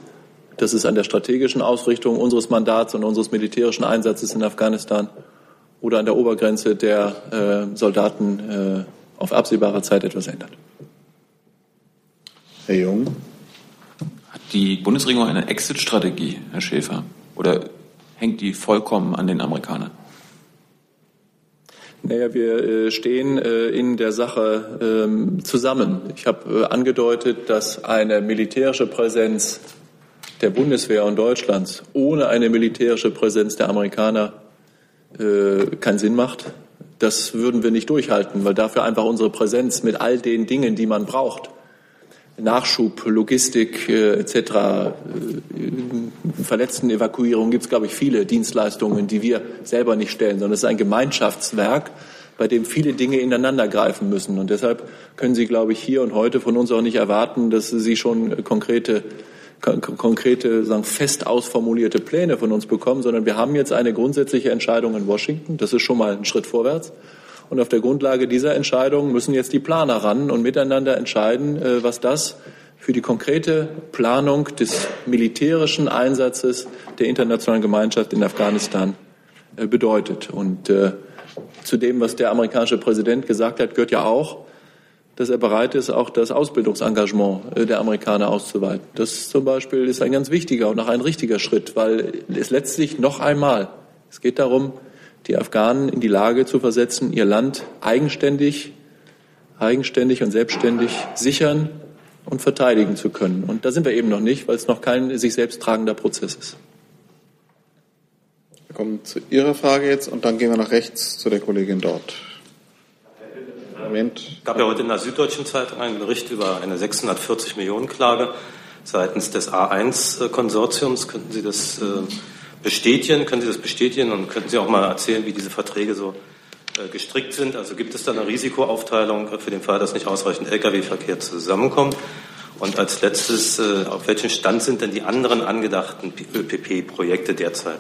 dass es an der strategischen Ausrichtung unseres Mandats und unseres militärischen Einsatzes in Afghanistan oder an der Obergrenze der Soldaten auf absehbare Zeit etwas ändert. Herr Jung. Hat die Bundesregierung eine Exit-Strategie, Herr Schäfer? Oder hängt die vollkommen an den Amerikanern? Naja, wir äh, stehen äh, in der Sache ähm, zusammen. Ich habe äh, angedeutet, dass eine militärische Präsenz der Bundeswehr und Deutschlands ohne eine militärische Präsenz der Amerikaner keinen Sinn macht. Das würden wir nicht durchhalten, weil dafür einfach unsere Präsenz mit all den Dingen, die man braucht, Nachschub, Logistik äh, etc., äh, Verletztenevakuierung gibt es, glaube ich, viele Dienstleistungen, die wir selber nicht stellen, sondern es ist ein Gemeinschaftswerk, bei dem viele Dinge ineinander greifen müssen. Und deshalb können Sie, glaube ich, hier und heute von uns auch nicht erwarten, dass Sie schon konkrete konkrete, sagen, fest ausformulierte Pläne von uns bekommen, sondern wir haben jetzt eine grundsätzliche Entscheidung in Washington. Das ist schon mal ein Schritt vorwärts. Und auf der Grundlage dieser Entscheidung müssen jetzt die Planer ran und miteinander entscheiden, äh, was das für die konkrete Planung des militärischen Einsatzes der internationalen Gemeinschaft in Afghanistan äh, bedeutet. Und äh, zu dem, was der amerikanische Präsident gesagt hat, gehört ja auch, dass er bereit ist, auch das Ausbildungsengagement der Amerikaner auszuweiten. Das zum Beispiel ist ein ganz wichtiger und auch ein richtiger Schritt, weil es letztlich noch einmal, es geht darum, die Afghanen in die Lage zu versetzen, ihr Land eigenständig, eigenständig und selbstständig sichern und verteidigen zu können. Und da sind wir eben noch nicht, weil es noch kein sich selbst tragender Prozess ist. Wir kommen zu Ihrer Frage jetzt und dann gehen wir nach rechts zu der Kollegin dort. Moment. Es gab ja heute in der Süddeutschen Zeitung einen Bericht über eine 640 Millionen Klage seitens des A1-Konsortiums. Könnten Sie das äh, bestätigen? Können Sie das bestätigen und könnten Sie auch mal erzählen, wie diese Verträge so äh, gestrickt sind? Also gibt es da eine Risikoaufteilung für den Fall, dass nicht ausreichend Lkw-Verkehr zusammenkommt? Und als letztes, äh, auf welchem Stand sind denn die anderen angedachten ÖPP-Projekte derzeit?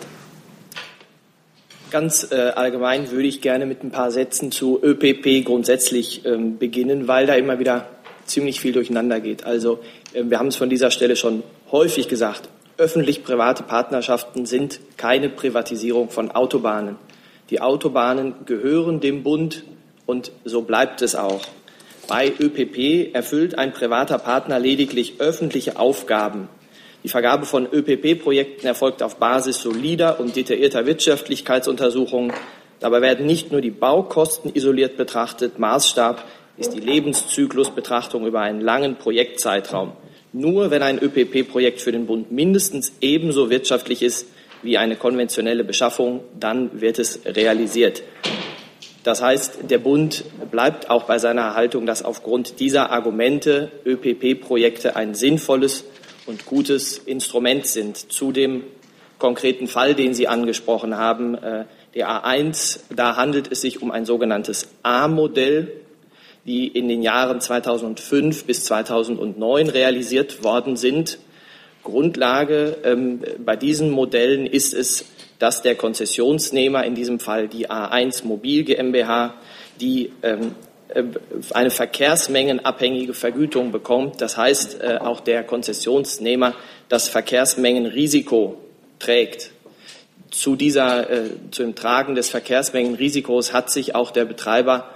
Ganz äh, allgemein würde ich gerne mit ein paar Sätzen zu ÖPP grundsätzlich ähm, beginnen, weil da immer wieder ziemlich viel durcheinander geht. Also äh, wir haben es von dieser Stelle schon häufig gesagt, öffentlich-private Partnerschaften sind keine Privatisierung von Autobahnen. Die Autobahnen gehören dem Bund und so bleibt es auch. Bei ÖPP erfüllt ein privater Partner lediglich öffentliche Aufgaben die Vergabe von ÖPP-Projekten erfolgt auf Basis solider und detaillierter Wirtschaftlichkeitsuntersuchungen. Dabei werden nicht nur die Baukosten isoliert betrachtet. Maßstab ist die Lebenszyklusbetrachtung über einen langen Projektzeitraum. Nur wenn ein ÖPP-Projekt für den Bund mindestens ebenso wirtschaftlich ist wie eine konventionelle Beschaffung, dann wird es realisiert. Das heißt, der Bund bleibt auch bei seiner Haltung, dass aufgrund dieser Argumente ÖPP-Projekte ein sinnvolles und gutes Instrument sind. Zu dem konkreten Fall, den Sie angesprochen haben, äh, der A1, da handelt es sich um ein sogenanntes A-Modell, die in den Jahren 2005 bis 2009 realisiert worden sind. Grundlage ähm, bei diesen Modellen ist es, dass der Konzessionsnehmer, in diesem Fall die A1 Mobil GmbH, die ähm, äh, eine verkehrsmengenabhängige Vergütung bekommt. Das heißt, äh, auch der Konzessionsnehmer das Verkehrsmengenrisiko trägt. Zu, dieser, äh, zu dem Tragen des Verkehrsmengenrisikos hat sich auch der Betreiber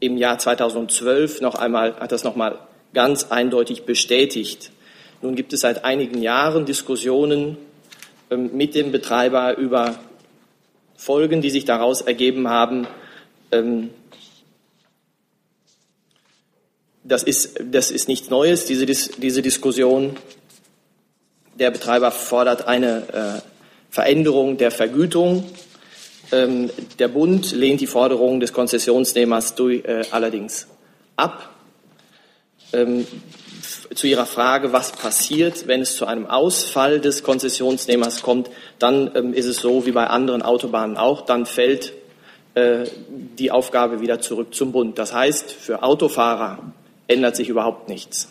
im Jahr 2012 noch einmal, hat das noch mal ganz eindeutig bestätigt. Nun gibt es seit einigen Jahren Diskussionen ähm, mit dem Betreiber über Folgen, die sich daraus ergeben haben. Ähm, Das ist, das ist nichts Neues, diese, diese Diskussion. Der Betreiber fordert eine äh, Veränderung der Vergütung. Ähm, der Bund lehnt die Forderung des Konzessionsnehmers durch, äh, allerdings ab. Ähm, zu Ihrer Frage, was passiert, wenn es zu einem Ausfall des Konzessionsnehmers kommt, dann ähm, ist es so wie bei anderen Autobahnen auch, dann fällt äh, die Aufgabe wieder zurück zum Bund. Das heißt, für Autofahrer ändert sich überhaupt nichts.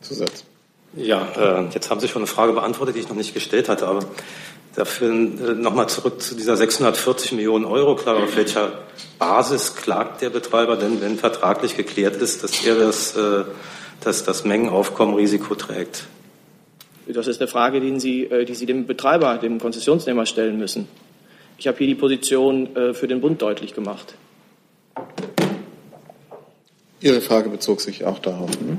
Zusatz. Ja, äh, jetzt haben Sie schon eine Frage beantwortet, die ich noch nicht gestellt hatte, aber dafür äh, nochmal zurück zu dieser 640 Millionen Euro Klage. Auf welcher Basis klagt der Betreiber denn, wenn vertraglich geklärt ist, dass er das, äh, dass das Mengenaufkommenrisiko trägt? Das ist eine Frage, die Sie, äh, die Sie dem Betreiber, dem Konzessionsnehmer stellen müssen. Ich habe hier die Position für den Bund deutlich gemacht. Ihre Frage bezog sich auch darauf. Ne?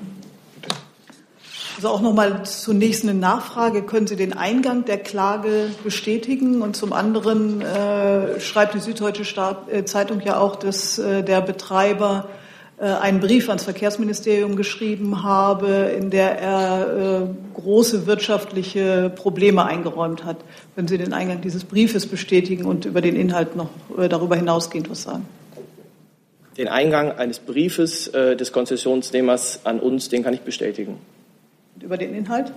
Also auch nochmal zunächst eine Nachfrage. Können Sie den Eingang der Klage bestätigen? Und zum anderen äh, schreibt die Süddeutsche Staat, äh, Zeitung ja auch, dass äh, der Betreiber äh, einen Brief ans Verkehrsministerium geschrieben habe, in der er äh, große wirtschaftliche Probleme eingeräumt hat. Können Sie den Eingang dieses Briefes bestätigen und über den Inhalt noch äh, darüber hinausgehend was sagen? Den Eingang eines Briefes äh, des Konzessionsnehmers an uns, den kann ich bestätigen. Und über den Inhalt?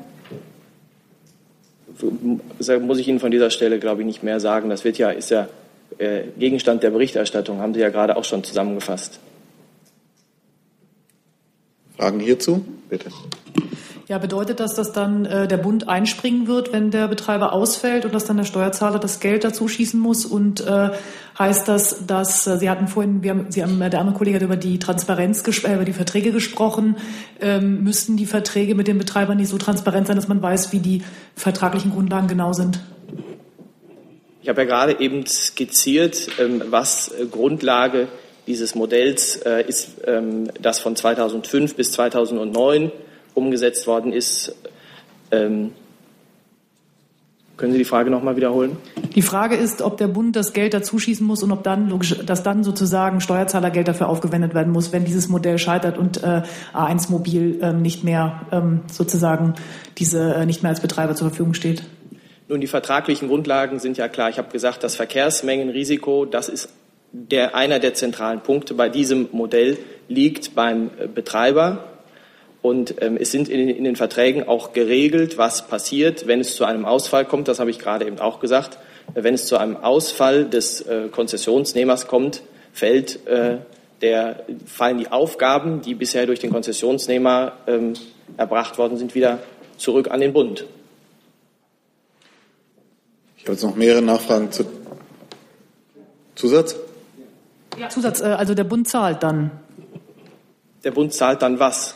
Muss ich Ihnen von dieser Stelle, glaube ich, nicht mehr sagen. Das wird ja, ist ja äh, Gegenstand der Berichterstattung, haben Sie ja gerade auch schon zusammengefasst. Fragen hierzu? Bitte. Ja, bedeutet das, dass dann äh, der Bund einspringen wird, wenn der Betreiber ausfällt und dass dann der Steuerzahler das Geld dazu schießen muss? Und äh, heißt das, dass äh, Sie hatten vorhin, wir haben, Sie haben, der andere Kollege hat über die Transparenz, äh, über die Verträge gesprochen. Ähm, müssten die Verträge mit den Betreibern nicht so transparent sein, dass man weiß, wie die vertraglichen Grundlagen genau sind? Ich habe ja gerade eben skizziert, ähm, was äh, Grundlage dieses Modells äh, ist, ähm, das von 2005 bis 2009 umgesetzt worden ist. Ähm, können Sie die Frage noch mal wiederholen? Die Frage ist, ob der Bund das Geld dazu schießen muss und ob dann, logisch, dass dann sozusagen Steuerzahlergeld dafür aufgewendet werden muss, wenn dieses Modell scheitert und äh, A1 Mobil ähm, nicht mehr ähm, sozusagen diese äh, nicht mehr als Betreiber zur Verfügung steht. Nun, die vertraglichen Grundlagen sind ja klar. Ich habe gesagt, das Verkehrsmengenrisiko, das ist der, einer der zentralen Punkte bei diesem Modell liegt beim äh, Betreiber. Und ähm, es sind in, in, den Verträgen auch geregelt, was passiert, wenn es zu einem Ausfall kommt. Das habe ich gerade eben auch gesagt. Wenn es zu einem Ausfall des äh, Konzessionsnehmers kommt, fällt, äh, der, fallen die Aufgaben, die bisher durch den Konzessionsnehmer ähm, erbracht worden sind, wieder zurück an den Bund. Ich habe jetzt noch mehrere Nachfragen zu Zusatz. Zusatz, äh, also der Bund zahlt dann. Der Bund zahlt dann was?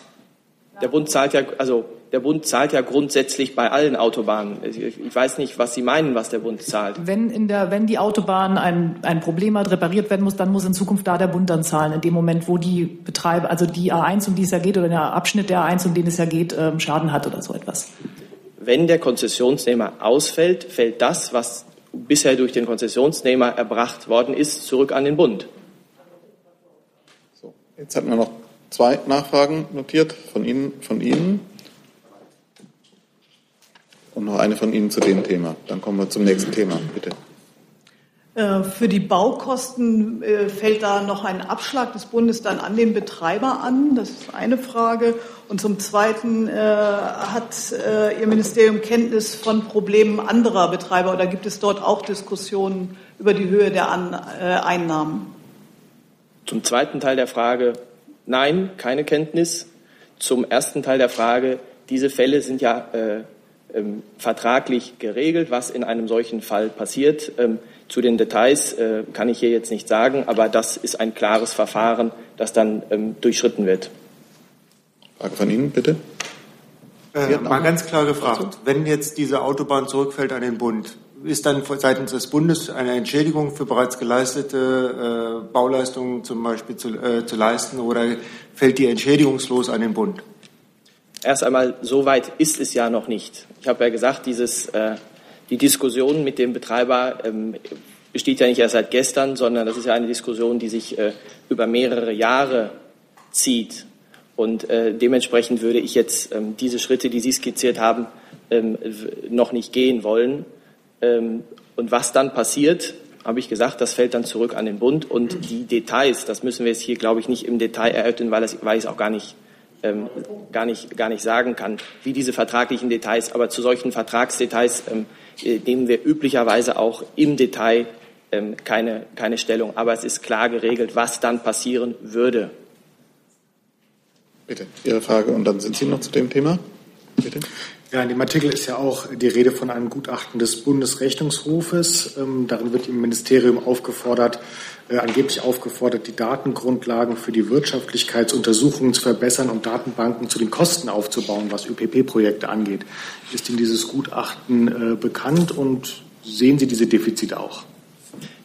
Der Bund zahlt ja, also der Bund zahlt ja grundsätzlich bei allen Autobahnen. Ich weiß nicht, was Sie meinen, was der Bund zahlt. Wenn, in der, wenn die Autobahn ein, ein Problem hat, repariert werden muss, dann muss in Zukunft da der Bund dann zahlen. In dem Moment, wo die Betreiber, also die A1, um die es ja geht, oder der Abschnitt der A1, um den es ja geht, ähm, Schaden hat oder so etwas. Wenn der Konzessionsnehmer ausfällt, fällt das, was bisher durch den Konzessionsnehmer erbracht worden ist, zurück an den Bund. So, jetzt hatten wir noch zwei Nachfragen notiert von Ihnen, von Ihnen. Und noch eine von Ihnen zu dem Thema. Dann kommen wir zum nächsten Thema, bitte. Äh, für die Baukosten äh, fällt da noch ein Abschlag des Bundes dann an den Betreiber an? Das ist eine Frage. Und zum Zweiten, äh, hat Ihr Ministerium Kenntnis von Problemen anderer Betreiber oder gibt es dort auch Diskussionen über die Höhe der Einnahmen? Zum zweiten Teil der Frage, nein, keine Kenntnis. Zum ersten Teil der Frage, diese Fälle sind ja äh, ähm, vertraglich geregelt, was in einem solchen Fall passiert. Ähm, zu den Details äh, kann ich hier jetzt nicht sagen, aber das ist ein klares Verfahren, das dann ähm, durchschritten wird. Frage von Ihnen, bitte. Äh, mal ganz klar gefragt, wenn jetzt diese Autobahn zurückfällt an den Bund, ist dann seitens des Bundes eine Entschädigung für bereits geleistete äh, Bauleistungen zum Beispiel zu, äh, zu leisten oder fällt die entschädigungslos an den Bund? Erst einmal, so weit ist es ja noch nicht. Ich habe ja gesagt, dieses äh, die Diskussion mit dem Betreiber ähm, besteht ja nicht erst seit gestern, sondern das ist ja eine Diskussion, die sich äh, über mehrere Jahre zieht. Und äh, dementsprechend würde ich jetzt ähm, diese Schritte, die Sie skizziert haben, ähm, noch nicht gehen wollen. Ähm, und was dann passiert, habe ich gesagt, das fällt dann zurück an den Bund. Und die Details, das müssen wir jetzt hier, glaube ich, nicht im Detail erörtern, weil, das, weil ich es auch gar nicht ähm, gar, nicht, gar nicht sagen kann, wie diese vertraglichen Details. Aber zu solchen Vertragsdetails ähm, äh, nehmen wir üblicherweise auch im Detail ähm, keine, keine Stellung. Aber es ist klar geregelt, was dann passieren würde. Bitte, Ihre Frage und dann sind Sie noch zu dem Thema. Bitte. Ja, in dem Artikel ist ja auch die Rede von einem Gutachten des Bundesrechnungshofes. Ähm, darin wird im Ministerium aufgefordert, äh, angeblich aufgefordert, die Datengrundlagen für die Wirtschaftlichkeitsuntersuchungen zu verbessern und Datenbanken zu den Kosten aufzubauen, was ÖPP-Projekte angeht. Ist Ihnen dieses Gutachten äh, bekannt und sehen Sie diese Defizite auch?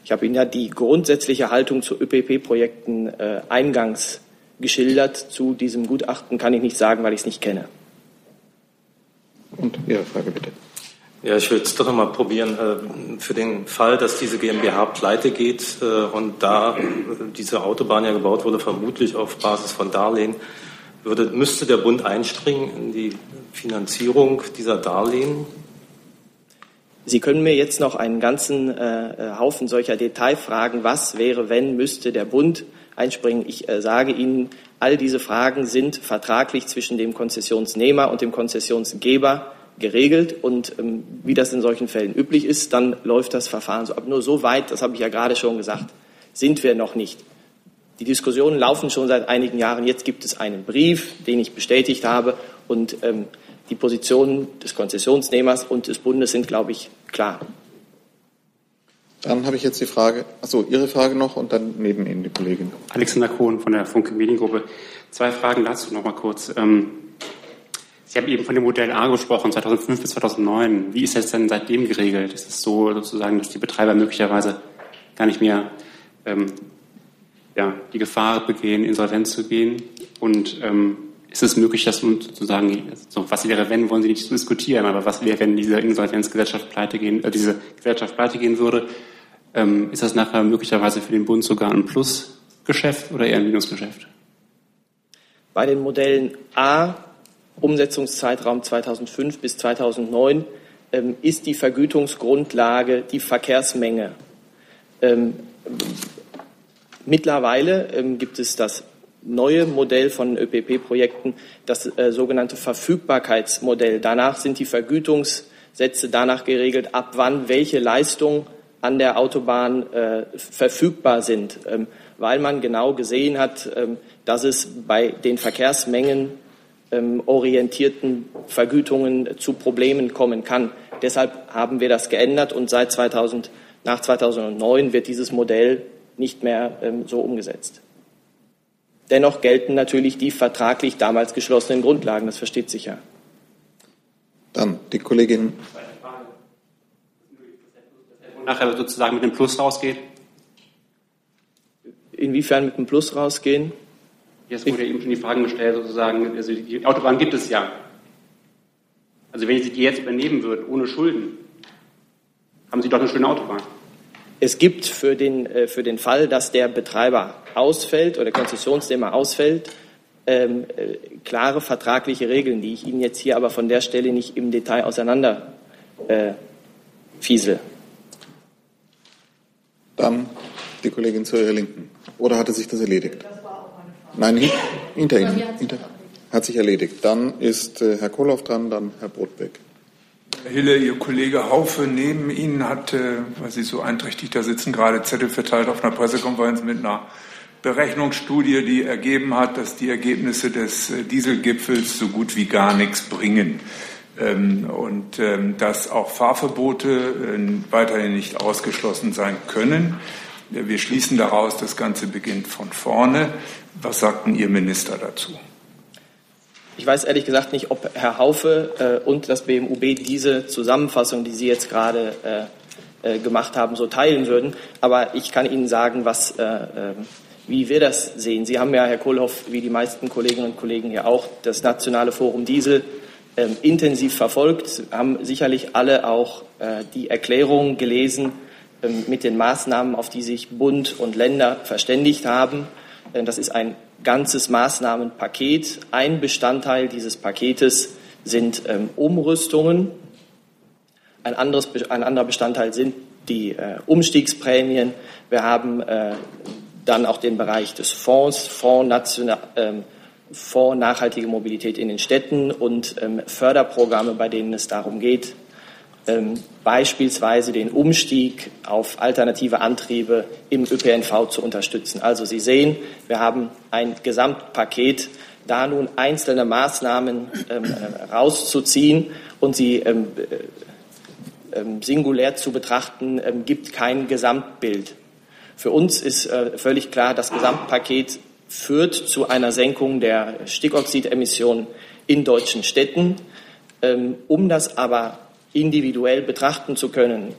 Ich habe Ihnen ja die grundsätzliche Haltung zu ÖPP-Projekten äh, eingangs geschildert. Zu diesem Gutachten kann ich nicht sagen, weil ich es nicht kenne. Und Ihre Frage bitte. Ja, ich will es doch nochmal probieren. Äh, für den Fall, dass diese GmbH pleite geht äh, und da diese Autobahn ja gebaut wurde, vermutlich auf Basis von Darlehen, würde, müsste der Bund einspringen in die Finanzierung dieser Darlehen? Sie können mir jetzt noch einen ganzen äh, Haufen solcher Detailfragen, was wäre, wenn, müsste der Bund einspringen. Ich äh, sage Ihnen, all diese Fragen sind vertraglich zwischen dem Konzessionsnehmer und dem Konzessionsgeber geregelt und ähm, wie das in solchen Fällen üblich ist, dann läuft das Verfahren so. Aber nur so weit, das habe ich ja gerade schon gesagt, sind wir noch nicht. Die Diskussionen laufen schon seit einigen Jahren. Jetzt gibt es einen Brief, den ich bestätigt habe und ähm, die Positionen des Konzessionsnehmers und des Bundes sind, glaube ich, klar. Dann habe ich jetzt die Frage, achso, Ihre Frage noch und dann neben Ihnen die Kollegin. Alexander Kohn von der Funke Mediengruppe. Zwei Fragen dazu noch mal kurz. Ähm, Sie haben eben von dem Modell A gesprochen, 2005 bis 2009. Wie ist das denn seitdem geregelt? Ist es so sozusagen, dass die Betreiber möglicherweise gar nicht mehr ähm, ja, die Gefahr begehen, insolvent zu gehen? Und ähm, ist es möglich, dass man sozusagen, so, was wäre, wenn, wollen Sie nicht diskutieren, aber was wäre, wenn diese Insolvenzgesellschaft pleite gehen, äh, diese Gesellschaft pleite gehen würde? Ähm, ist das nachher möglicherweise für den Bund sogar ein Plusgeschäft oder eher ein Minusgeschäft? Bei den Modellen A, Umsetzungszeitraum 2005 bis 2009, ähm, ist die Vergütungsgrundlage die Verkehrsmenge. Ähm, Mittlerweile ähm, gibt es das neue Modell von ÖPP-Projekten, das äh, sogenannte Verfügbarkeitsmodell. Danach sind die Vergütungssätze danach geregelt, ab wann welche Leistungen an der Autobahn äh, verfügbar sind, ähm, weil man genau gesehen hat, ähm, dass es bei den Verkehrsmengen ähm, orientierten Vergütungen zu Problemen kommen kann. Deshalb haben wir das geändert und seit 2000, nach 2009 wird dieses Modell nicht mehr ähm, so umgesetzt. Dennoch gelten natürlich die vertraglich damals geschlossenen Grundlagen, das versteht sich ja. Dann die Kollegin. Nachher sozusagen mit dem Plus rausgeht? Inwiefern mit dem Plus rausgehen? Jetzt wurde eben schon die Frage gestellt, sozusagen, also die Autobahn gibt es ja. Also wenn Sie die jetzt übernehmen würden, ohne Schulden, haben Sie doch eine schöne Autobahn. Es gibt für den, äh, für den Fall, dass der Betreiber ausfällt oder der Konzessionsnehmer ausfällt, ähm, äh, klare vertragliche Regeln, die ich Ihnen jetzt hier aber von der Stelle nicht im Detail auseinander äh, fiesel. Dann die Kollegin zu Ihrer Linken. Oder hatte sich das erledigt? Nein, hinter Ihnen. Hinter, hat sich erledigt. Dann ist äh, Herr Kohlhoff dran, dann Herr Brotbeck. Herr Hille, Ihr Kollege Haufe neben Ihnen hat, äh, weil Sie so einträchtig da sitzen, gerade Zettel verteilt auf einer Pressekonferenz mit einer Berechnungsstudie, die ergeben hat, dass die Ergebnisse des äh, Dieselgipfels so gut wie gar nichts bringen und ähm, dass auch Fahrverbote äh, weiterhin nicht ausgeschlossen sein können. Wir schließen daraus, das Ganze beginnt von vorne. Was sagt denn Ihr Minister dazu? Ich weiß ehrlich gesagt nicht, ob Herr Haufe äh, und das BMUB diese Zusammenfassung, die Sie jetzt gerade äh, gemacht haben, so teilen würden. Aber ich kann Ihnen sagen, was, äh, ähm, wie wir das sehen. Sie haben ja, Herr Kohlhoff, wie die meisten Kolleginnen und Kollegen hier auch, das Nationale Forum Diesel ähm, intensiv verfolgt, haben sicherlich alle auch äh, die Erklärung gelesen ähm, mit den Maßnahmen, auf die sich Bund und Länder verständigt haben. Das ist ein ganzes Maßnahmenpaket. Ein Bestandteil dieses Paketes sind ähm, Umrüstungen. Ein, anderes, ein anderer Bestandteil sind die äh, Umstiegsprämien. Wir haben äh, dann auch den Bereich des Fonds, Fonds, National, Fonds Nachhaltige Mobilität in den Städten und ähm, Förderprogramme, bei denen es darum geht, ähm, beispielsweise den Umstieg auf alternative Antriebe im ÖPNV zu unterstützen. Also Sie sehen, wir haben ein Gesamtpaket, da nun einzelne Maßnahmen ähm, äh, rauszuziehen und sie ähm, äh, ähm, singulär zu betrachten, ähm, gibt kein Gesamtbild. Für uns ist äh, völlig klar, das Gesamtpaket führt zu einer Senkung der Stickoxidemissionen in deutschen Städten. Ähm, um das aber individuell betrachten zu können,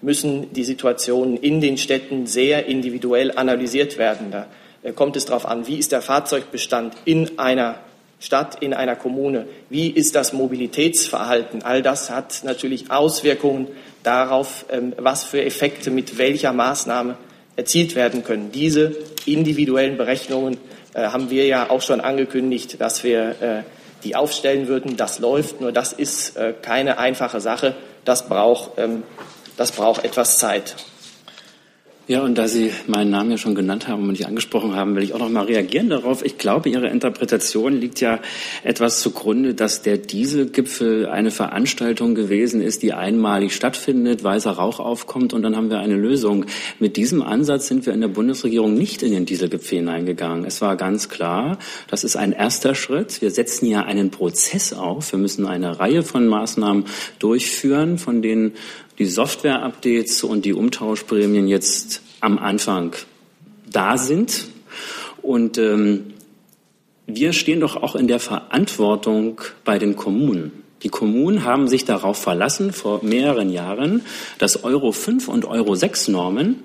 müssen die Situationen in den Städten sehr individuell analysiert werden. Da äh, kommt es darauf an, wie ist der Fahrzeugbestand in einer Stadt, in einer Kommune, wie ist das Mobilitätsverhalten. All das hat natürlich Auswirkungen darauf, ähm, was für Effekte mit welcher Maßnahme erzielt werden können. Diese individuellen Berechnungen äh, haben wir ja auch schon angekündigt, dass wir äh, die aufstellen würden. Das läuft, nur das ist äh, keine einfache Sache. Das braucht, ähm, das braucht etwas Zeit. Ja, und da Sie meinen Namen ja schon genannt haben und mich angesprochen haben, will ich auch noch mal reagieren darauf. Ich glaube, Ihre Interpretation liegt ja etwas zugrunde, dass der Dieselgipfel eine Veranstaltung gewesen ist, die einmalig stattfindet, weißer Rauch aufkommt und dann haben wir eine Lösung. Mit diesem Ansatz sind wir in der Bundesregierung nicht in den Dieselgipfel hineingegangen. Es war ganz klar, das ist ein erster Schritt. Wir setzen ja einen Prozess auf. Wir müssen eine Reihe von Maßnahmen durchführen, von denen die Software-Updates und die Umtauschprämien jetzt am Anfang da sind. Und ähm, wir stehen doch auch in der Verantwortung bei den Kommunen. Die Kommunen haben sich darauf verlassen, vor mehreren Jahren, dass Euro 5 und Euro 6 Normen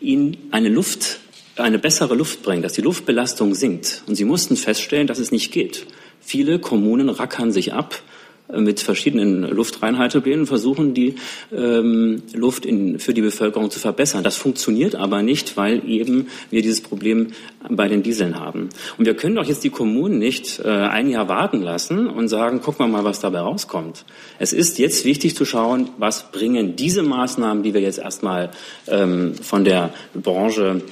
ihnen eine Luft, eine bessere Luft bringen, dass die Luftbelastung sinkt. Und sie mussten feststellen, dass es nicht geht. Viele Kommunen rackern sich ab, mit verschiedenen Luftreinhalteplänen versuchen, die ähm, Luft in, für die Bevölkerung zu verbessern. Das funktioniert aber nicht, weil eben wir dieses Problem bei den Dieseln haben. Und wir können doch jetzt die Kommunen nicht äh, ein Jahr warten lassen und sagen, gucken wir mal, was dabei rauskommt. Es ist jetzt wichtig zu schauen, was bringen diese Maßnahmen, die wir jetzt erstmal ähm, von der Branche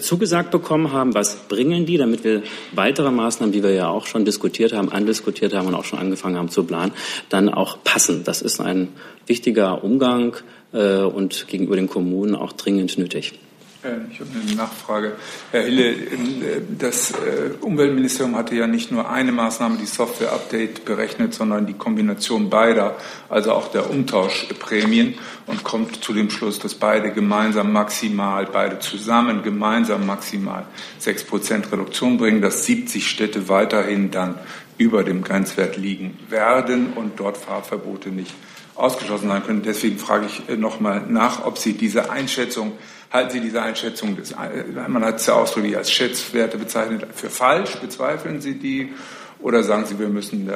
zugesagt bekommen haben. Was bringen die, damit wir weitere Maßnahmen, die wir ja auch schon diskutiert haben, andiskutiert haben und auch schon angefangen haben zu planen, dann auch passen? Das ist ein wichtiger Umgang äh, und gegenüber den Kommunen auch dringend nötig. Äh, ich habe eine Nachfrage. Herr Hille, äh, das äh, Umweltministerium hatte ja nicht nur eine Maßnahme, die Software-Update berechnet, sondern die Kombination beider, also auch der Umtauschprämien und kommt zu dem Schluss, dass beide gemeinsam maximal, beide zusammen gemeinsam maximal sechs Prozent Reduktion bringen, dass 70 Städte weiterhin dann über dem Grenzwert liegen werden und dort Fahrverbote nicht ausgeschlossen sein können. Deswegen frage ich nochmal nach, ob Sie diese Einschätzung Halten Sie diese Einschätzung, des, man hat es ja ausdrücklich als Schätzwerte bezeichnet, für falsch? Bezweifeln Sie die? Oder sagen Sie, wir müssen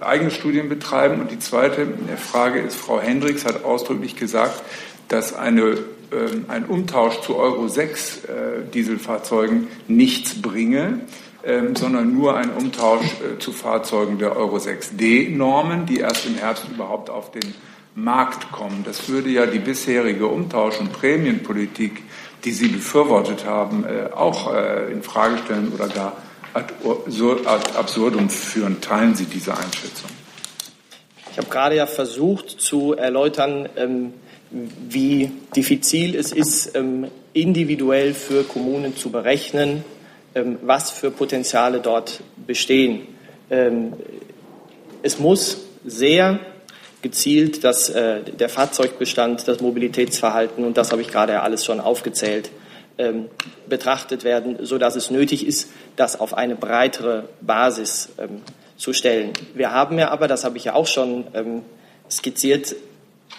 eigene Studien betreiben? Und die zweite Frage ist, Frau Hendricks hat ausdrücklich gesagt, dass eine, ähm, ein Umtausch zu Euro 6 äh, Dieselfahrzeugen nichts bringe. Ähm, sondern nur ein Umtausch äh, zu Fahrzeugen der Euro 6D Normen, die erst im Herbst überhaupt auf den Markt kommen. Das würde ja die bisherige Umtausch- und Prämienpolitik, die Sie befürwortet haben, äh, auch äh, in Frage stellen oder gar ad absurdum führen. Teilen Sie diese Einschätzung? Ich habe gerade ja versucht zu erläutern, ähm, wie diffizil es ist, ähm, individuell für Kommunen zu berechnen, ähm, was für Potenziale dort bestehen. Es muss sehr gezielt, dass äh, der Fahrzeugbestand, das Mobilitätsverhalten, und das habe ich gerade alles schon aufgezählt, ähm, betrachtet werden, sodass es nötig ist, das auf eine breitere Basis ähm, zu stellen. Wir haben ja aber, das habe ich ja auch schon ähm, skizziert,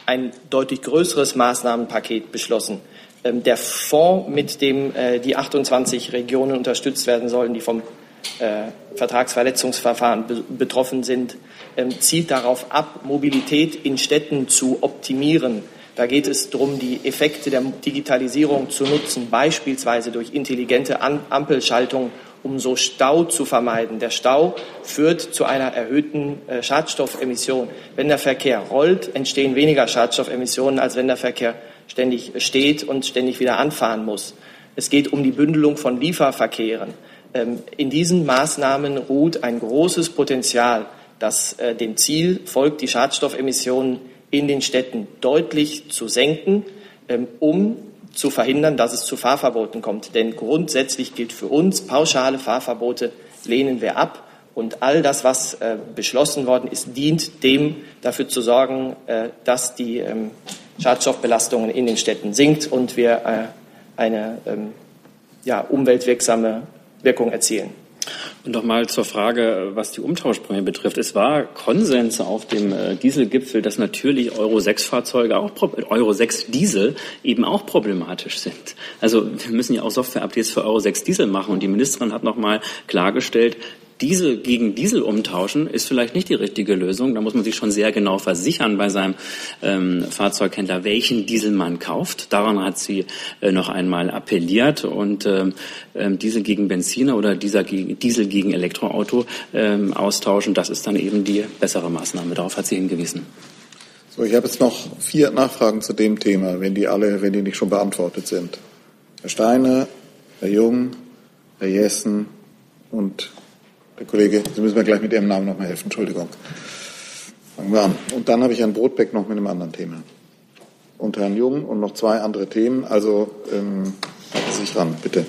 ein deutlich größeres Maßnahmenpaket beschlossen. Ähm, der Fonds, mit dem äh, die 28 Regionen unterstützt werden sollen, die vom äh, Vertragsverletzungsverfahren be betroffen sind, ähm, zielt darauf ab, Mobilität in Städten zu optimieren. Da geht es darum, die Effekte der Digitalisierung zu nutzen, beispielsweise durch intelligente Ampelschaltung, um so Stau zu vermeiden. Der Stau führt zu einer erhöhten äh, Schadstoffemission. Wenn der Verkehr rollt, entstehen weniger Schadstoffemissionen, als wenn der Verkehr ständig steht und ständig wieder anfahren muss. Es geht um die Bündelung von Lieferverkehren. Ähm, in diesen Maßnahmen ruht ein großes Potenzial das äh, dem Ziel folgt, die Schadstoffemissionen in den Städten deutlich zu senken, ähm, um zu verhindern, dass es zu Fahrverboten kommt. Denn grundsätzlich gilt für uns, pauschale Fahrverbote lehnen wir ab. Und all das, was äh, beschlossen worden ist, dient dem, dafür zu sorgen, äh, dass die ähm, Schadstoffbelastung in den Städten sinkt und wir äh, eine ähm, ja, umweltwirksame Wirkung erzielen. Und nochmal zur Frage, was die Umtauschprämie betrifft. Es war Konsens auf dem äh, Dieselgipfel, dass natürlich Euro 6 Fahrzeuge auch, Euro 6 Diesel eben auch problematisch sind. Also wir müssen ja auch Software-Updates für Euro 6 Diesel machen. Und die Ministerin hat nochmal klargestellt, Diesel gegen Diesel umtauschen ist vielleicht nicht die richtige Lösung. Da muss man sich schon sehr genau versichern bei seinem ähm, Fahrzeughändler, welchen Diesel man kauft. Daran hat sie äh, noch einmal appelliert. Und ähm, ähm Diesel gegen Benziner oder gegen, Diesel gegen Elektroauto ähm, austauschen, das ist dann eben die bessere Maßnahme. Darauf hat sie hingewiesen. So, ich habe jetzt noch vier Nachfragen zu dem Thema, wenn die alle, wenn die nicht schon beantwortet sind. Herr Steiner, Herr Jung, Herr Jessen und Herr Kollege, Sie müssen mir gleich mit Ihrem Namen noch mal helfen. Entschuldigung. Fangen wir an. Und dann habe ich Herrn Brotbeck noch mit einem anderen Thema. Und Herrn Jung und noch zwei andere Themen. Also ähm, halten Sie sich ran, bitte.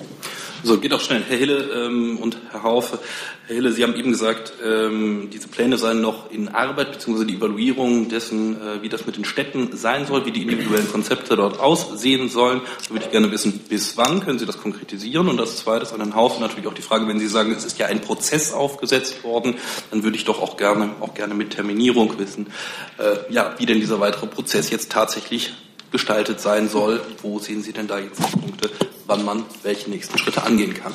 So, geht auch schnell. Herr Hille ähm, und Herr Haufe. Herr Hille, Sie haben eben gesagt, ähm, diese Pläne seien noch in Arbeit, beziehungsweise die Evaluierung dessen, äh, wie das mit den Städten sein soll, wie die individuellen Konzepte dort aussehen sollen. Da würde ich gerne wissen, bis wann können Sie das konkretisieren? Und das Zweite ist an Herrn Haufe natürlich auch die Frage, wenn Sie sagen, es ist ja ein Prozess aufgesetzt worden, dann würde ich doch auch gerne, auch gerne mit Terminierung wissen, äh, ja, wie denn dieser weitere Prozess jetzt tatsächlich gestaltet sein soll. Wo sehen Sie denn da jetzt die Punkte, wann man welche nächsten Schritte angehen kann?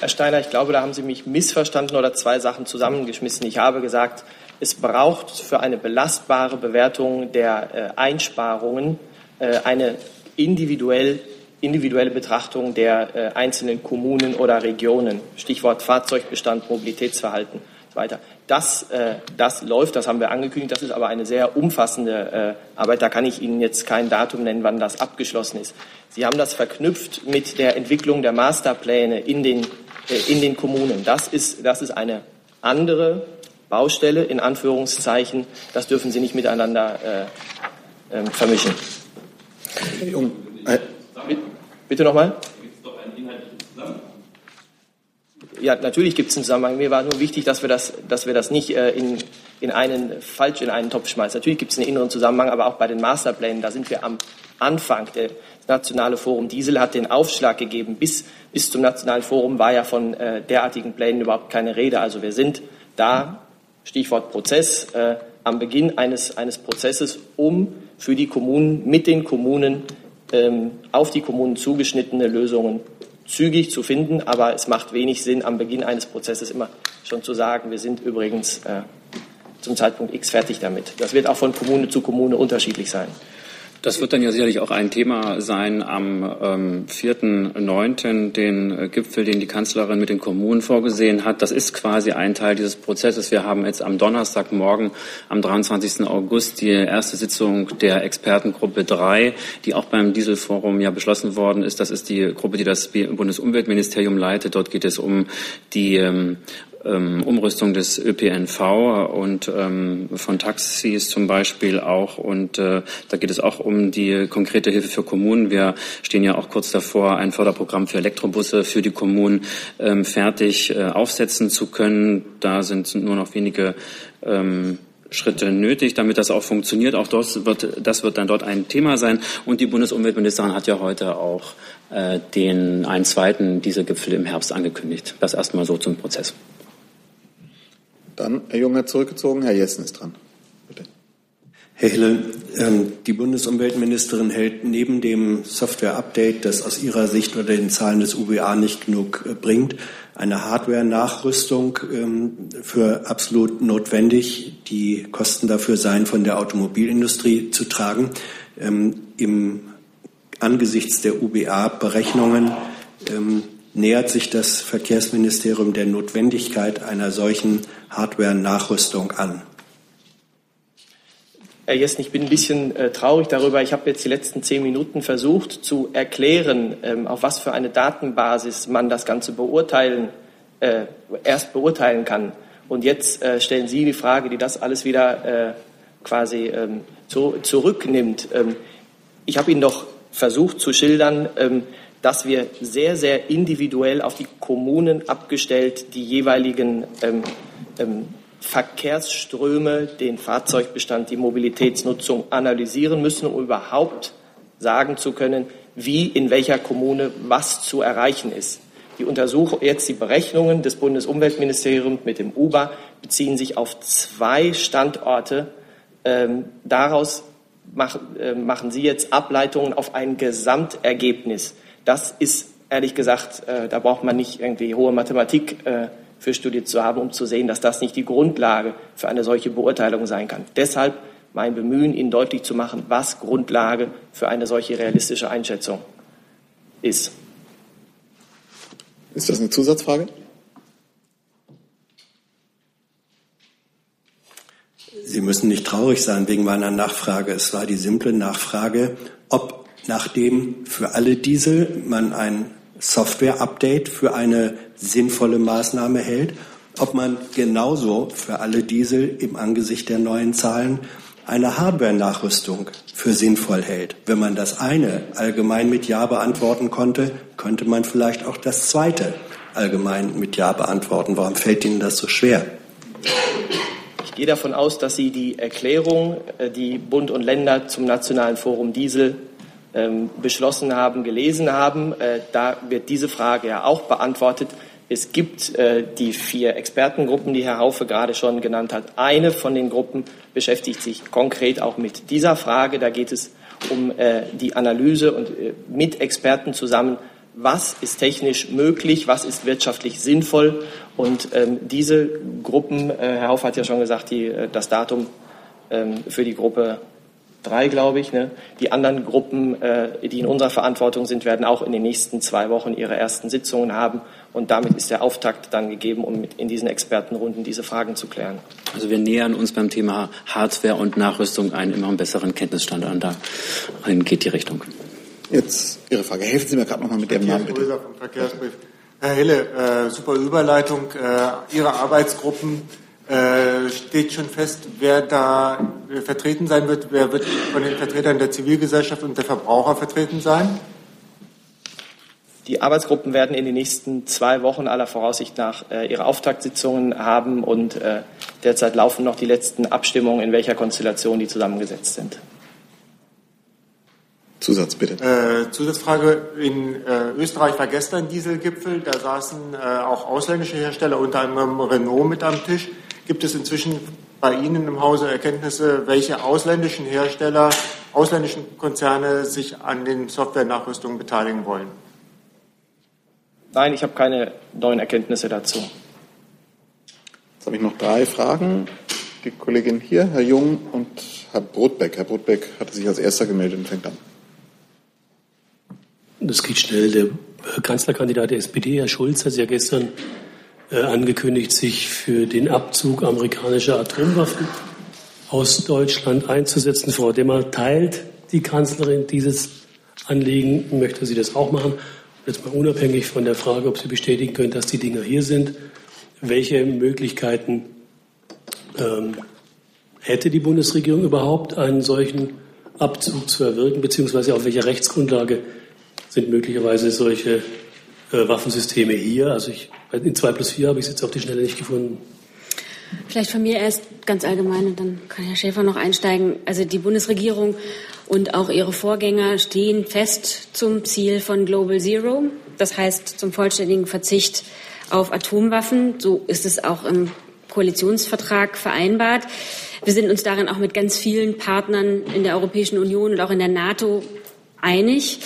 Herr Steiner, ich glaube, da haben Sie mich missverstanden oder zwei Sachen zusammengeschmissen. Ich habe gesagt, es braucht für eine belastbare Bewertung der äh, Einsparungen äh, eine individuell, individuelle Betrachtung der äh, einzelnen Kommunen oder Regionen. Stichwort Fahrzeugbestand, Mobilitätsverhalten. Weiter. Das, äh, das läuft, das haben wir angekündigt. Das ist aber eine sehr umfassende äh, Arbeit. Da kann ich Ihnen jetzt kein Datum nennen, wann das abgeschlossen ist. Sie haben das verknüpft mit der Entwicklung der Masterpläne in den, äh, in den Kommunen. Das ist, das ist eine andere Baustelle, in Anführungszeichen. Das dürfen Sie nicht miteinander äh, äh, vermischen. Bitte nochmal? Ja, natürlich gibt es einen Zusammenhang. Mir war nur wichtig, dass wir das, dass wir das nicht äh, in, in einen falsch in einen Topf schmeißen. Natürlich gibt es einen inneren Zusammenhang, aber auch bei den Masterplänen, da sind wir am Anfang. Das Nationale Forum Diesel hat den Aufschlag gegeben. Bis, bis zum Nationalen Forum war ja von äh, derartigen Plänen überhaupt keine Rede. Also wir sind da, Stichwort Prozess, äh, am Beginn eines, eines Prozesses, um für die Kommunen, mit den Kommunen ähm, auf die Kommunen zugeschnittene Lösungen zügig zu finden. Aber es macht wenig Sinn, am Beginn eines Prozesses immer schon zu sagen, wir sind übrigens äh, zum Zeitpunkt X fertig damit. Das wird auch von Kommune zu Kommune unterschiedlich sein. Das wird dann ja sicherlich auch ein Thema sein am ähm, 4.9., den äh, Gipfel, den die Kanzlerin mit den Kommunen vorgesehen hat. Das ist quasi ein Teil dieses Prozesses. Wir haben jetzt am Donnerstagmorgen, am 23. August, die erste Sitzung der Expertengruppe 3, die auch beim Dieselforum ja beschlossen worden ist. Das ist die Gruppe, die das Bundesumweltministerium leitet. Dort geht es um die ähm, Umrüstung des ÖPNV und ähm, von Taxis zum Beispiel auch. Und äh, da geht es auch um die konkrete Hilfe für Kommunen. Wir stehen ja auch kurz davor, ein Förderprogramm für Elektrobusse für die Kommunen ähm, fertig äh, aufsetzen zu können. Da sind nur noch wenige ähm, Schritte nötig, damit das auch funktioniert. Auch das wird, das wird dann dort ein Thema sein. Und die Bundesumweltministerin hat ja heute auch äh, den einen zweiten Dieselgipfel im Herbst angekündigt. Das erstmal so zum Prozess. Dann Herr Jung hat zurückgezogen, Herr Jessen ist dran. Bitte. Herr Hille, ähm, die Bundesumweltministerin hält neben dem Software-Update, das aus ihrer Sicht oder den Zahlen des UBA nicht genug äh, bringt, eine Hardware-Nachrüstung ähm, für absolut notwendig. Die Kosten dafür seien von der Automobilindustrie zu tragen. Ähm, Im angesichts der UBA-Berechnungen nähert sich das Verkehrsministerium der Notwendigkeit einer solchen Hardware-Nachrüstung an? Herr Jessen, ich bin ein bisschen äh, traurig darüber. Ich habe jetzt die letzten zehn Minuten versucht zu erklären, ähm, auf was für eine Datenbasis man das Ganze beurteilen, äh, erst beurteilen kann. Und jetzt äh, stellen Sie die Frage, die das alles wieder äh, quasi ähm, zu, zurücknimmt. Ähm, ich habe Ihnen doch versucht zu schildern, ähm, dass wir sehr, sehr individuell auf die Kommunen abgestellt die jeweiligen ähm, ähm, Verkehrsströme, den Fahrzeugbestand, die Mobilitätsnutzung analysieren müssen, um überhaupt sagen zu können, wie in welcher Kommune was zu erreichen ist. Die Untersuchung, jetzt die Berechnungen des Bundesumweltministeriums mit dem UBA beziehen sich auf zwei Standorte. Ähm, daraus mach, äh, machen Sie jetzt Ableitungen auf ein Gesamtergebnis. Das ist ehrlich gesagt, äh, da braucht man nicht irgendwie hohe Mathematik äh, für studiert zu haben, um zu sehen, dass das nicht die Grundlage für eine solche Beurteilung sein kann. Deshalb mein Bemühen, Ihnen deutlich zu machen, was Grundlage für eine solche realistische Einschätzung ist. Ist das eine Zusatzfrage? Sie müssen nicht traurig sein wegen meiner Nachfrage. Es war die simple Nachfrage, ob nachdem für alle Diesel man ein Software-Update für eine sinnvolle Maßnahme hält, ob man genauso für alle Diesel im Angesicht der neuen Zahlen eine Hardware-Nachrüstung für sinnvoll hält. Wenn man das eine allgemein mit Ja beantworten konnte, könnte man vielleicht auch das zweite allgemein mit Ja beantworten. Warum fällt Ihnen das so schwer? Ich gehe davon aus, dass Sie die Erklärung, äh, die Bund und Länder zum Nationalen Forum Diesel ähm, beschlossen haben, gelesen haben. Äh, da wird diese Frage ja auch beantwortet. Es gibt äh, die vier Expertengruppen, die Herr Haufe gerade schon genannt hat. Eine von den Gruppen beschäftigt sich konkret auch mit dieser Frage. Da geht es um äh, die Analyse und mit Experten zusammen, was ist technisch möglich, was ist wirtschaftlich sinnvoll. Und ähm, diese Gruppen, Herr Haufe hat ja schon gesagt, die, das Datum ähm, für die Gruppe drei, glaube ich. Ne? Die anderen Gruppen, äh, die in unserer Verantwortung sind, werden auch in den nächsten zwei Wochen ihre ersten Sitzungen haben. Und damit ist der Auftakt dann gegeben, um mit in diesen Expertenrunden diese Fragen zu klären. Also wir nähern uns beim Thema Hardware und Nachrüstung einen immer besseren Kenntnisstand an. Dahin geht die Richtung. Jetzt Ihre Frage. Helfen Sie mir gerade nochmal mit Ihrem Namen, bitte. Vom Verkehrsbrief. Herr Hille, äh, super Überleitung. Äh, Ihre Arbeitsgruppen äh, steht schon fest, wer da äh, vertreten sein wird. Wer wird von den Vertretern der Zivilgesellschaft und der Verbraucher vertreten sein? Die Arbeitsgruppen werden in den nächsten zwei Wochen aller Voraussicht nach äh, ihre Auftaktsitzungen haben und äh, derzeit laufen noch die letzten Abstimmungen, in welcher Konstellation die zusammengesetzt sind. Zusatz bitte. Äh, Zusatzfrage. In äh, Österreich war gestern Dieselgipfel. Da saßen äh, auch ausländische Hersteller, unter anderem Renault, mit am Tisch. Gibt es inzwischen bei Ihnen im Hause Erkenntnisse, welche ausländischen Hersteller, ausländischen Konzerne sich an den Software-Nachrüstungen beteiligen wollen? Nein, ich habe keine neuen Erkenntnisse dazu. Jetzt habe ich noch drei Fragen. Die Kollegin hier, Herr Jung und Herr Brotbeck. Herr Brotbeck hatte sich als erster gemeldet und fängt an. Das geht schnell. Der Kanzlerkandidat der SPD, Herr Schulz, hat ja gestern angekündigt, sich für den Abzug amerikanischer Atomwaffen aus Deutschland einzusetzen. Frau Demmer teilt die Kanzlerin dieses Anliegen, möchte sie das auch machen. Jetzt mal unabhängig von der Frage, ob Sie bestätigen können, dass die Dinger hier sind, welche Möglichkeiten ähm, hätte die Bundesregierung überhaupt, einen solchen Abzug zu erwirken, beziehungsweise auf welcher Rechtsgrundlage sind möglicherweise solche äh, Waffensysteme hier? Also ich, in 2 plus 4 habe ich es jetzt auf die Schnelle nicht gefunden. Vielleicht von mir erst ganz allgemein und dann kann Herr Schäfer noch einsteigen. Also die Bundesregierung und auch ihre Vorgänger stehen fest zum Ziel von Global Zero, das heißt zum vollständigen Verzicht auf Atomwaffen. So ist es auch im Koalitionsvertrag vereinbart. Wir sind uns darin auch mit ganz vielen Partnern in der Europäischen Union und auch in der NATO einig.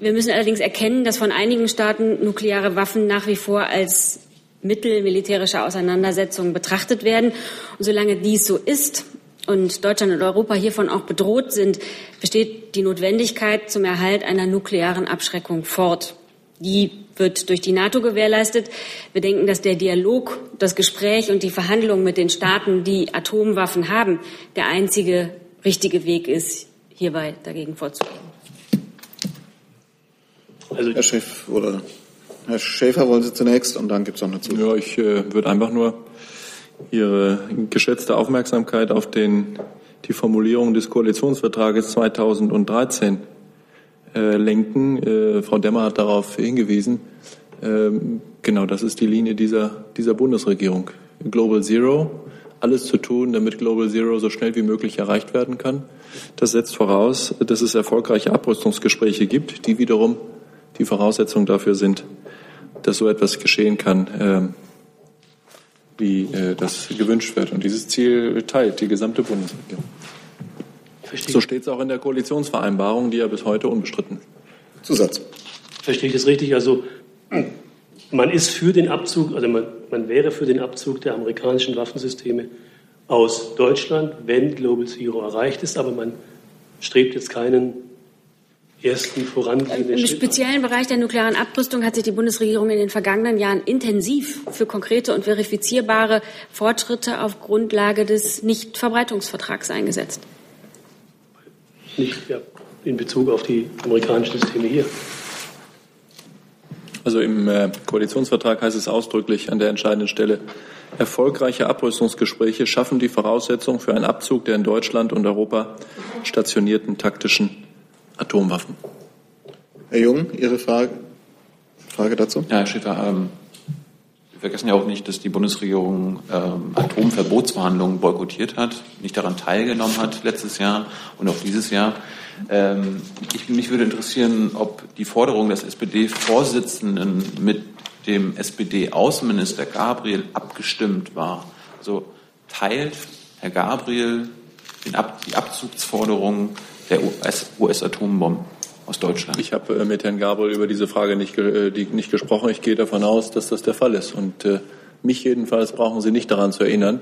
Wir müssen allerdings erkennen, dass von einigen Staaten nukleare Waffen nach wie vor als Mittel militärischer Auseinandersetzungen betrachtet werden. Und solange dies so ist und Deutschland und Europa hiervon auch bedroht sind, besteht die Notwendigkeit zum Erhalt einer nuklearen Abschreckung fort. Die wird durch die NATO gewährleistet. Wir denken, dass der Dialog, das Gespräch und die Verhandlungen mit den Staaten, die Atomwaffen haben, der einzige richtige Weg ist, hierbei dagegen vorzugehen. Also Herr Chef oder Herr Schäfer wollen Sie zunächst und dann gibt es noch eine Zukunft. Ja, ich äh, würde einfach nur Ihre geschätzte Aufmerksamkeit auf den, die Formulierung des Koalitionsvertrages 2013 äh, lenken. Äh, Frau Demmer hat darauf hingewiesen. Ähm, genau, das ist die Linie dieser, dieser Bundesregierung. Global Zero, alles zu tun, damit Global Zero so schnell wie möglich erreicht werden kann. Das setzt voraus, dass es erfolgreiche Abrüstungsgespräche gibt, die wiederum die Voraussetzung dafür sind, dass so etwas geschehen kann, äh, wie äh, das gewünscht wird. Und dieses Ziel teilt die gesamte Bundesregierung. So steht es auch in der Koalitionsvereinbarung, die ja bis heute unbestritten ist. Zusatz. Verstehe ich das richtig? Also man ist für den Abzug, also man, man wäre für den Abzug der amerikanischen Waffensysteme aus Deutschland, wenn Global Zero erreicht ist, aber man strebt jetzt keinen ersten vorangehenden Im speziellen Bereich der nuklearen Abrüstung hat sich die Bundesregierung in den vergangenen Jahren intensiv für konkrete und verifizierbare Fortschritte auf Grundlage des Nichtverbreitungsvertrags eingesetzt. Nicht ja, in Bezug auf die amerikanischen Systeme hier. Also im äh, Koalitionsvertrag heißt es ausdrücklich an der entscheidenden Stelle, erfolgreiche Abrüstungsgespräche schaffen die Voraussetzung für einen Abzug der in Deutschland und Europa stationierten taktischen Atomwaffen. Herr Jung, Ihre Frage, Frage dazu? Ja, Herr Schäfer, ähm, wir vergessen ja auch nicht, dass die Bundesregierung ähm, Atomverbotsverhandlungen boykottiert hat, nicht daran teilgenommen hat letztes Jahr und auch dieses Jahr. Ähm, ich, mich würde interessieren, ob die Forderung des SPD-Vorsitzenden mit dem SPD-Außenminister Gabriel abgestimmt war. Also teilt Herr Gabriel den Ab die Abzugsforderung der US-Atombomben aus Deutschland? Ich habe äh, mit Herrn Gabriel über diese Frage nicht, äh, die, nicht gesprochen. Ich gehe davon aus, dass das der Fall ist. Und äh, mich jedenfalls brauchen Sie nicht daran zu erinnern,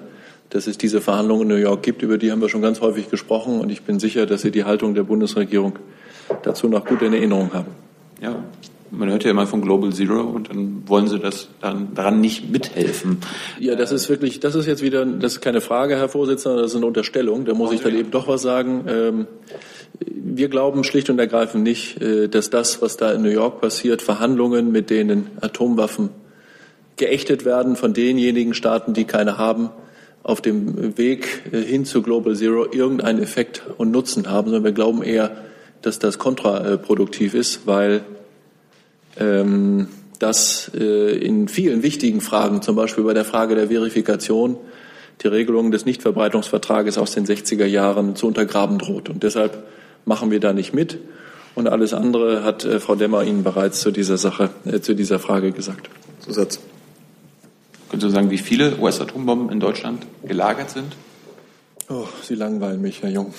dass es diese Verhandlungen in New York gibt. Über die haben wir schon ganz häufig gesprochen und ich bin sicher, dass Sie die Haltung der Bundesregierung dazu noch gut in Erinnerung haben. Ja, man hört ja immer von Global Zero und dann wollen Sie das dann daran nicht mithelfen. Ja, das ist wirklich, das ist jetzt wieder, das ist keine Frage, Herr Vorsitzender, das ist eine Unterstellung. Da muss ich dann eben doch was sagen. Ähm, wir glauben schlicht und ergreifend nicht, äh, dass das, was da in New York passiert, Verhandlungen, mit denen Atomwaffen geächtet werden von denjenigen Staaten, die keine haben, auf dem Weg äh, hin zu Global Zero irgendeinen Effekt und Nutzen haben, sondern wir glauben eher, dass das kontraproduktiv ist, weil ähm, dass äh, in vielen wichtigen Fragen, zum Beispiel bei der Frage der Verifikation, die Regelung des Nichtverbreitungsvertrages aus den 60er Jahren zu untergraben droht. Und deshalb machen wir da nicht mit. Und alles andere hat äh, Frau Demmer Ihnen bereits zu dieser Sache, äh, zu dieser Frage gesagt. Zusatz. Können Sie sagen, wie viele US-Atombomben in Deutschland gelagert sind? Oh, Sie langweilen mich, Herr Jung.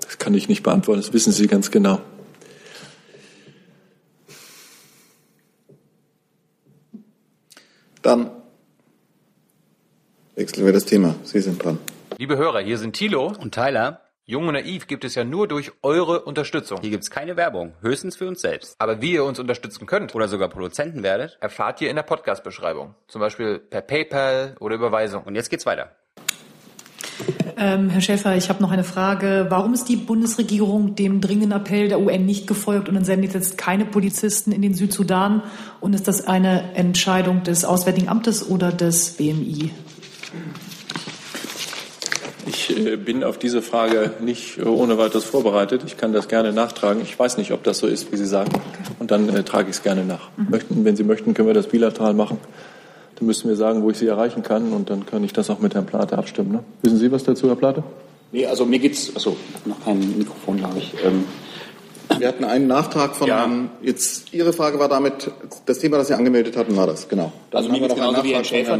Das kann ich nicht beantworten, das wissen Sie ganz genau. Dann wechseln wir das Thema. Sie sind dran. Liebe Hörer, hier sind Thilo und Tyler. Jung und Naiv gibt es ja nur durch eure Unterstützung. Hier gibt es keine Werbung, höchstens für uns selbst. Aber wie ihr uns unterstützen könnt oder sogar Produzenten werdet, erfahrt ihr in der Podcast-Beschreibung. Zum Beispiel per PayPal oder Überweisung. Und jetzt geht's weiter. Ähm, Herr Schäfer, ich habe noch eine Frage. Warum ist die Bundesregierung dem dringenden Appell der UN nicht gefolgt und entsendet jetzt keine Polizisten in den Südsudan? Und ist das eine Entscheidung des Auswärtigen Amtes oder des BMI? Ich äh, bin auf diese Frage nicht äh, ohne weiteres vorbereitet. Ich kann das gerne nachtragen. Ich weiß nicht, ob das so ist, wie Sie sagen. Und dann äh, trage ich es gerne nach. Mhm. Möchten, wenn Sie möchten, können wir das bilateral machen. Dann müssen wir sagen, wo ich Sie erreichen kann. Und dann kann ich das auch mit Herrn Plate abstimmen. Ne? Wissen Sie was dazu, Herr Plate? Nee, also mir geht's, also noch kein Mikrofon, glaube ich. Ähm, wir hatten einen Nachtrag von ja. Herrn, jetzt Ihre Frage war damit, das Thema, das Sie angemeldet hatten, war das, genau. Dann also mir geht es genauso wie Herrn Schäfer.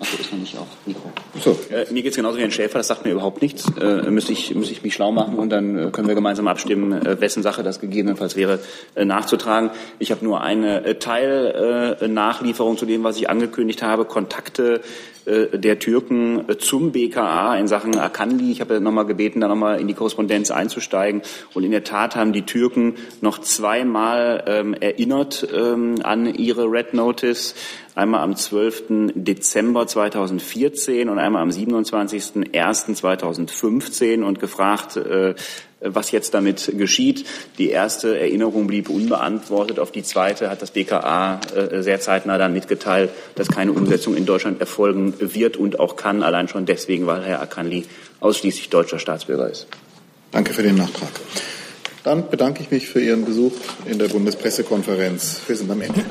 Achso, ist noch nicht auf Mikro. So. Äh, mir geht es genauso wie Herrn Schäfer, das sagt mir überhaupt nichts. Äh, müsste, ich, müsste ich mich schlau machen und dann äh, können wir gemeinsam abstimmen, äh, wessen Sache das gegebenenfalls wäre, äh, nachzutragen. Ich habe nur eine äh, Teilnachlieferung zu dem, was ich angekündigt habe, Kontakte der Türken zum BKA in Sachen Akanli. Ich habe nochmal gebeten, da nochmal in die Korrespondenz einzusteigen. Und in der Tat haben die Türken noch zweimal ähm, erinnert ähm, an ihre Red Notice einmal am 12. Dezember 2014 und einmal am 27.01.2015 und gefragt, äh, was jetzt damit geschieht. Die erste Erinnerung blieb unbeantwortet. Auf die zweite hat das BKA äh, sehr zeitnah dann mitgeteilt, dass keine Umsetzung in Deutschland erfolgen wird und auch kann, allein schon deswegen, weil Herr Akanli ausschließlich deutscher Staatsbürger ist. Danke für den Nachtrag. Dann bedanke ich mich für Ihren Besuch in der Bundespressekonferenz. Wir sind am Ende.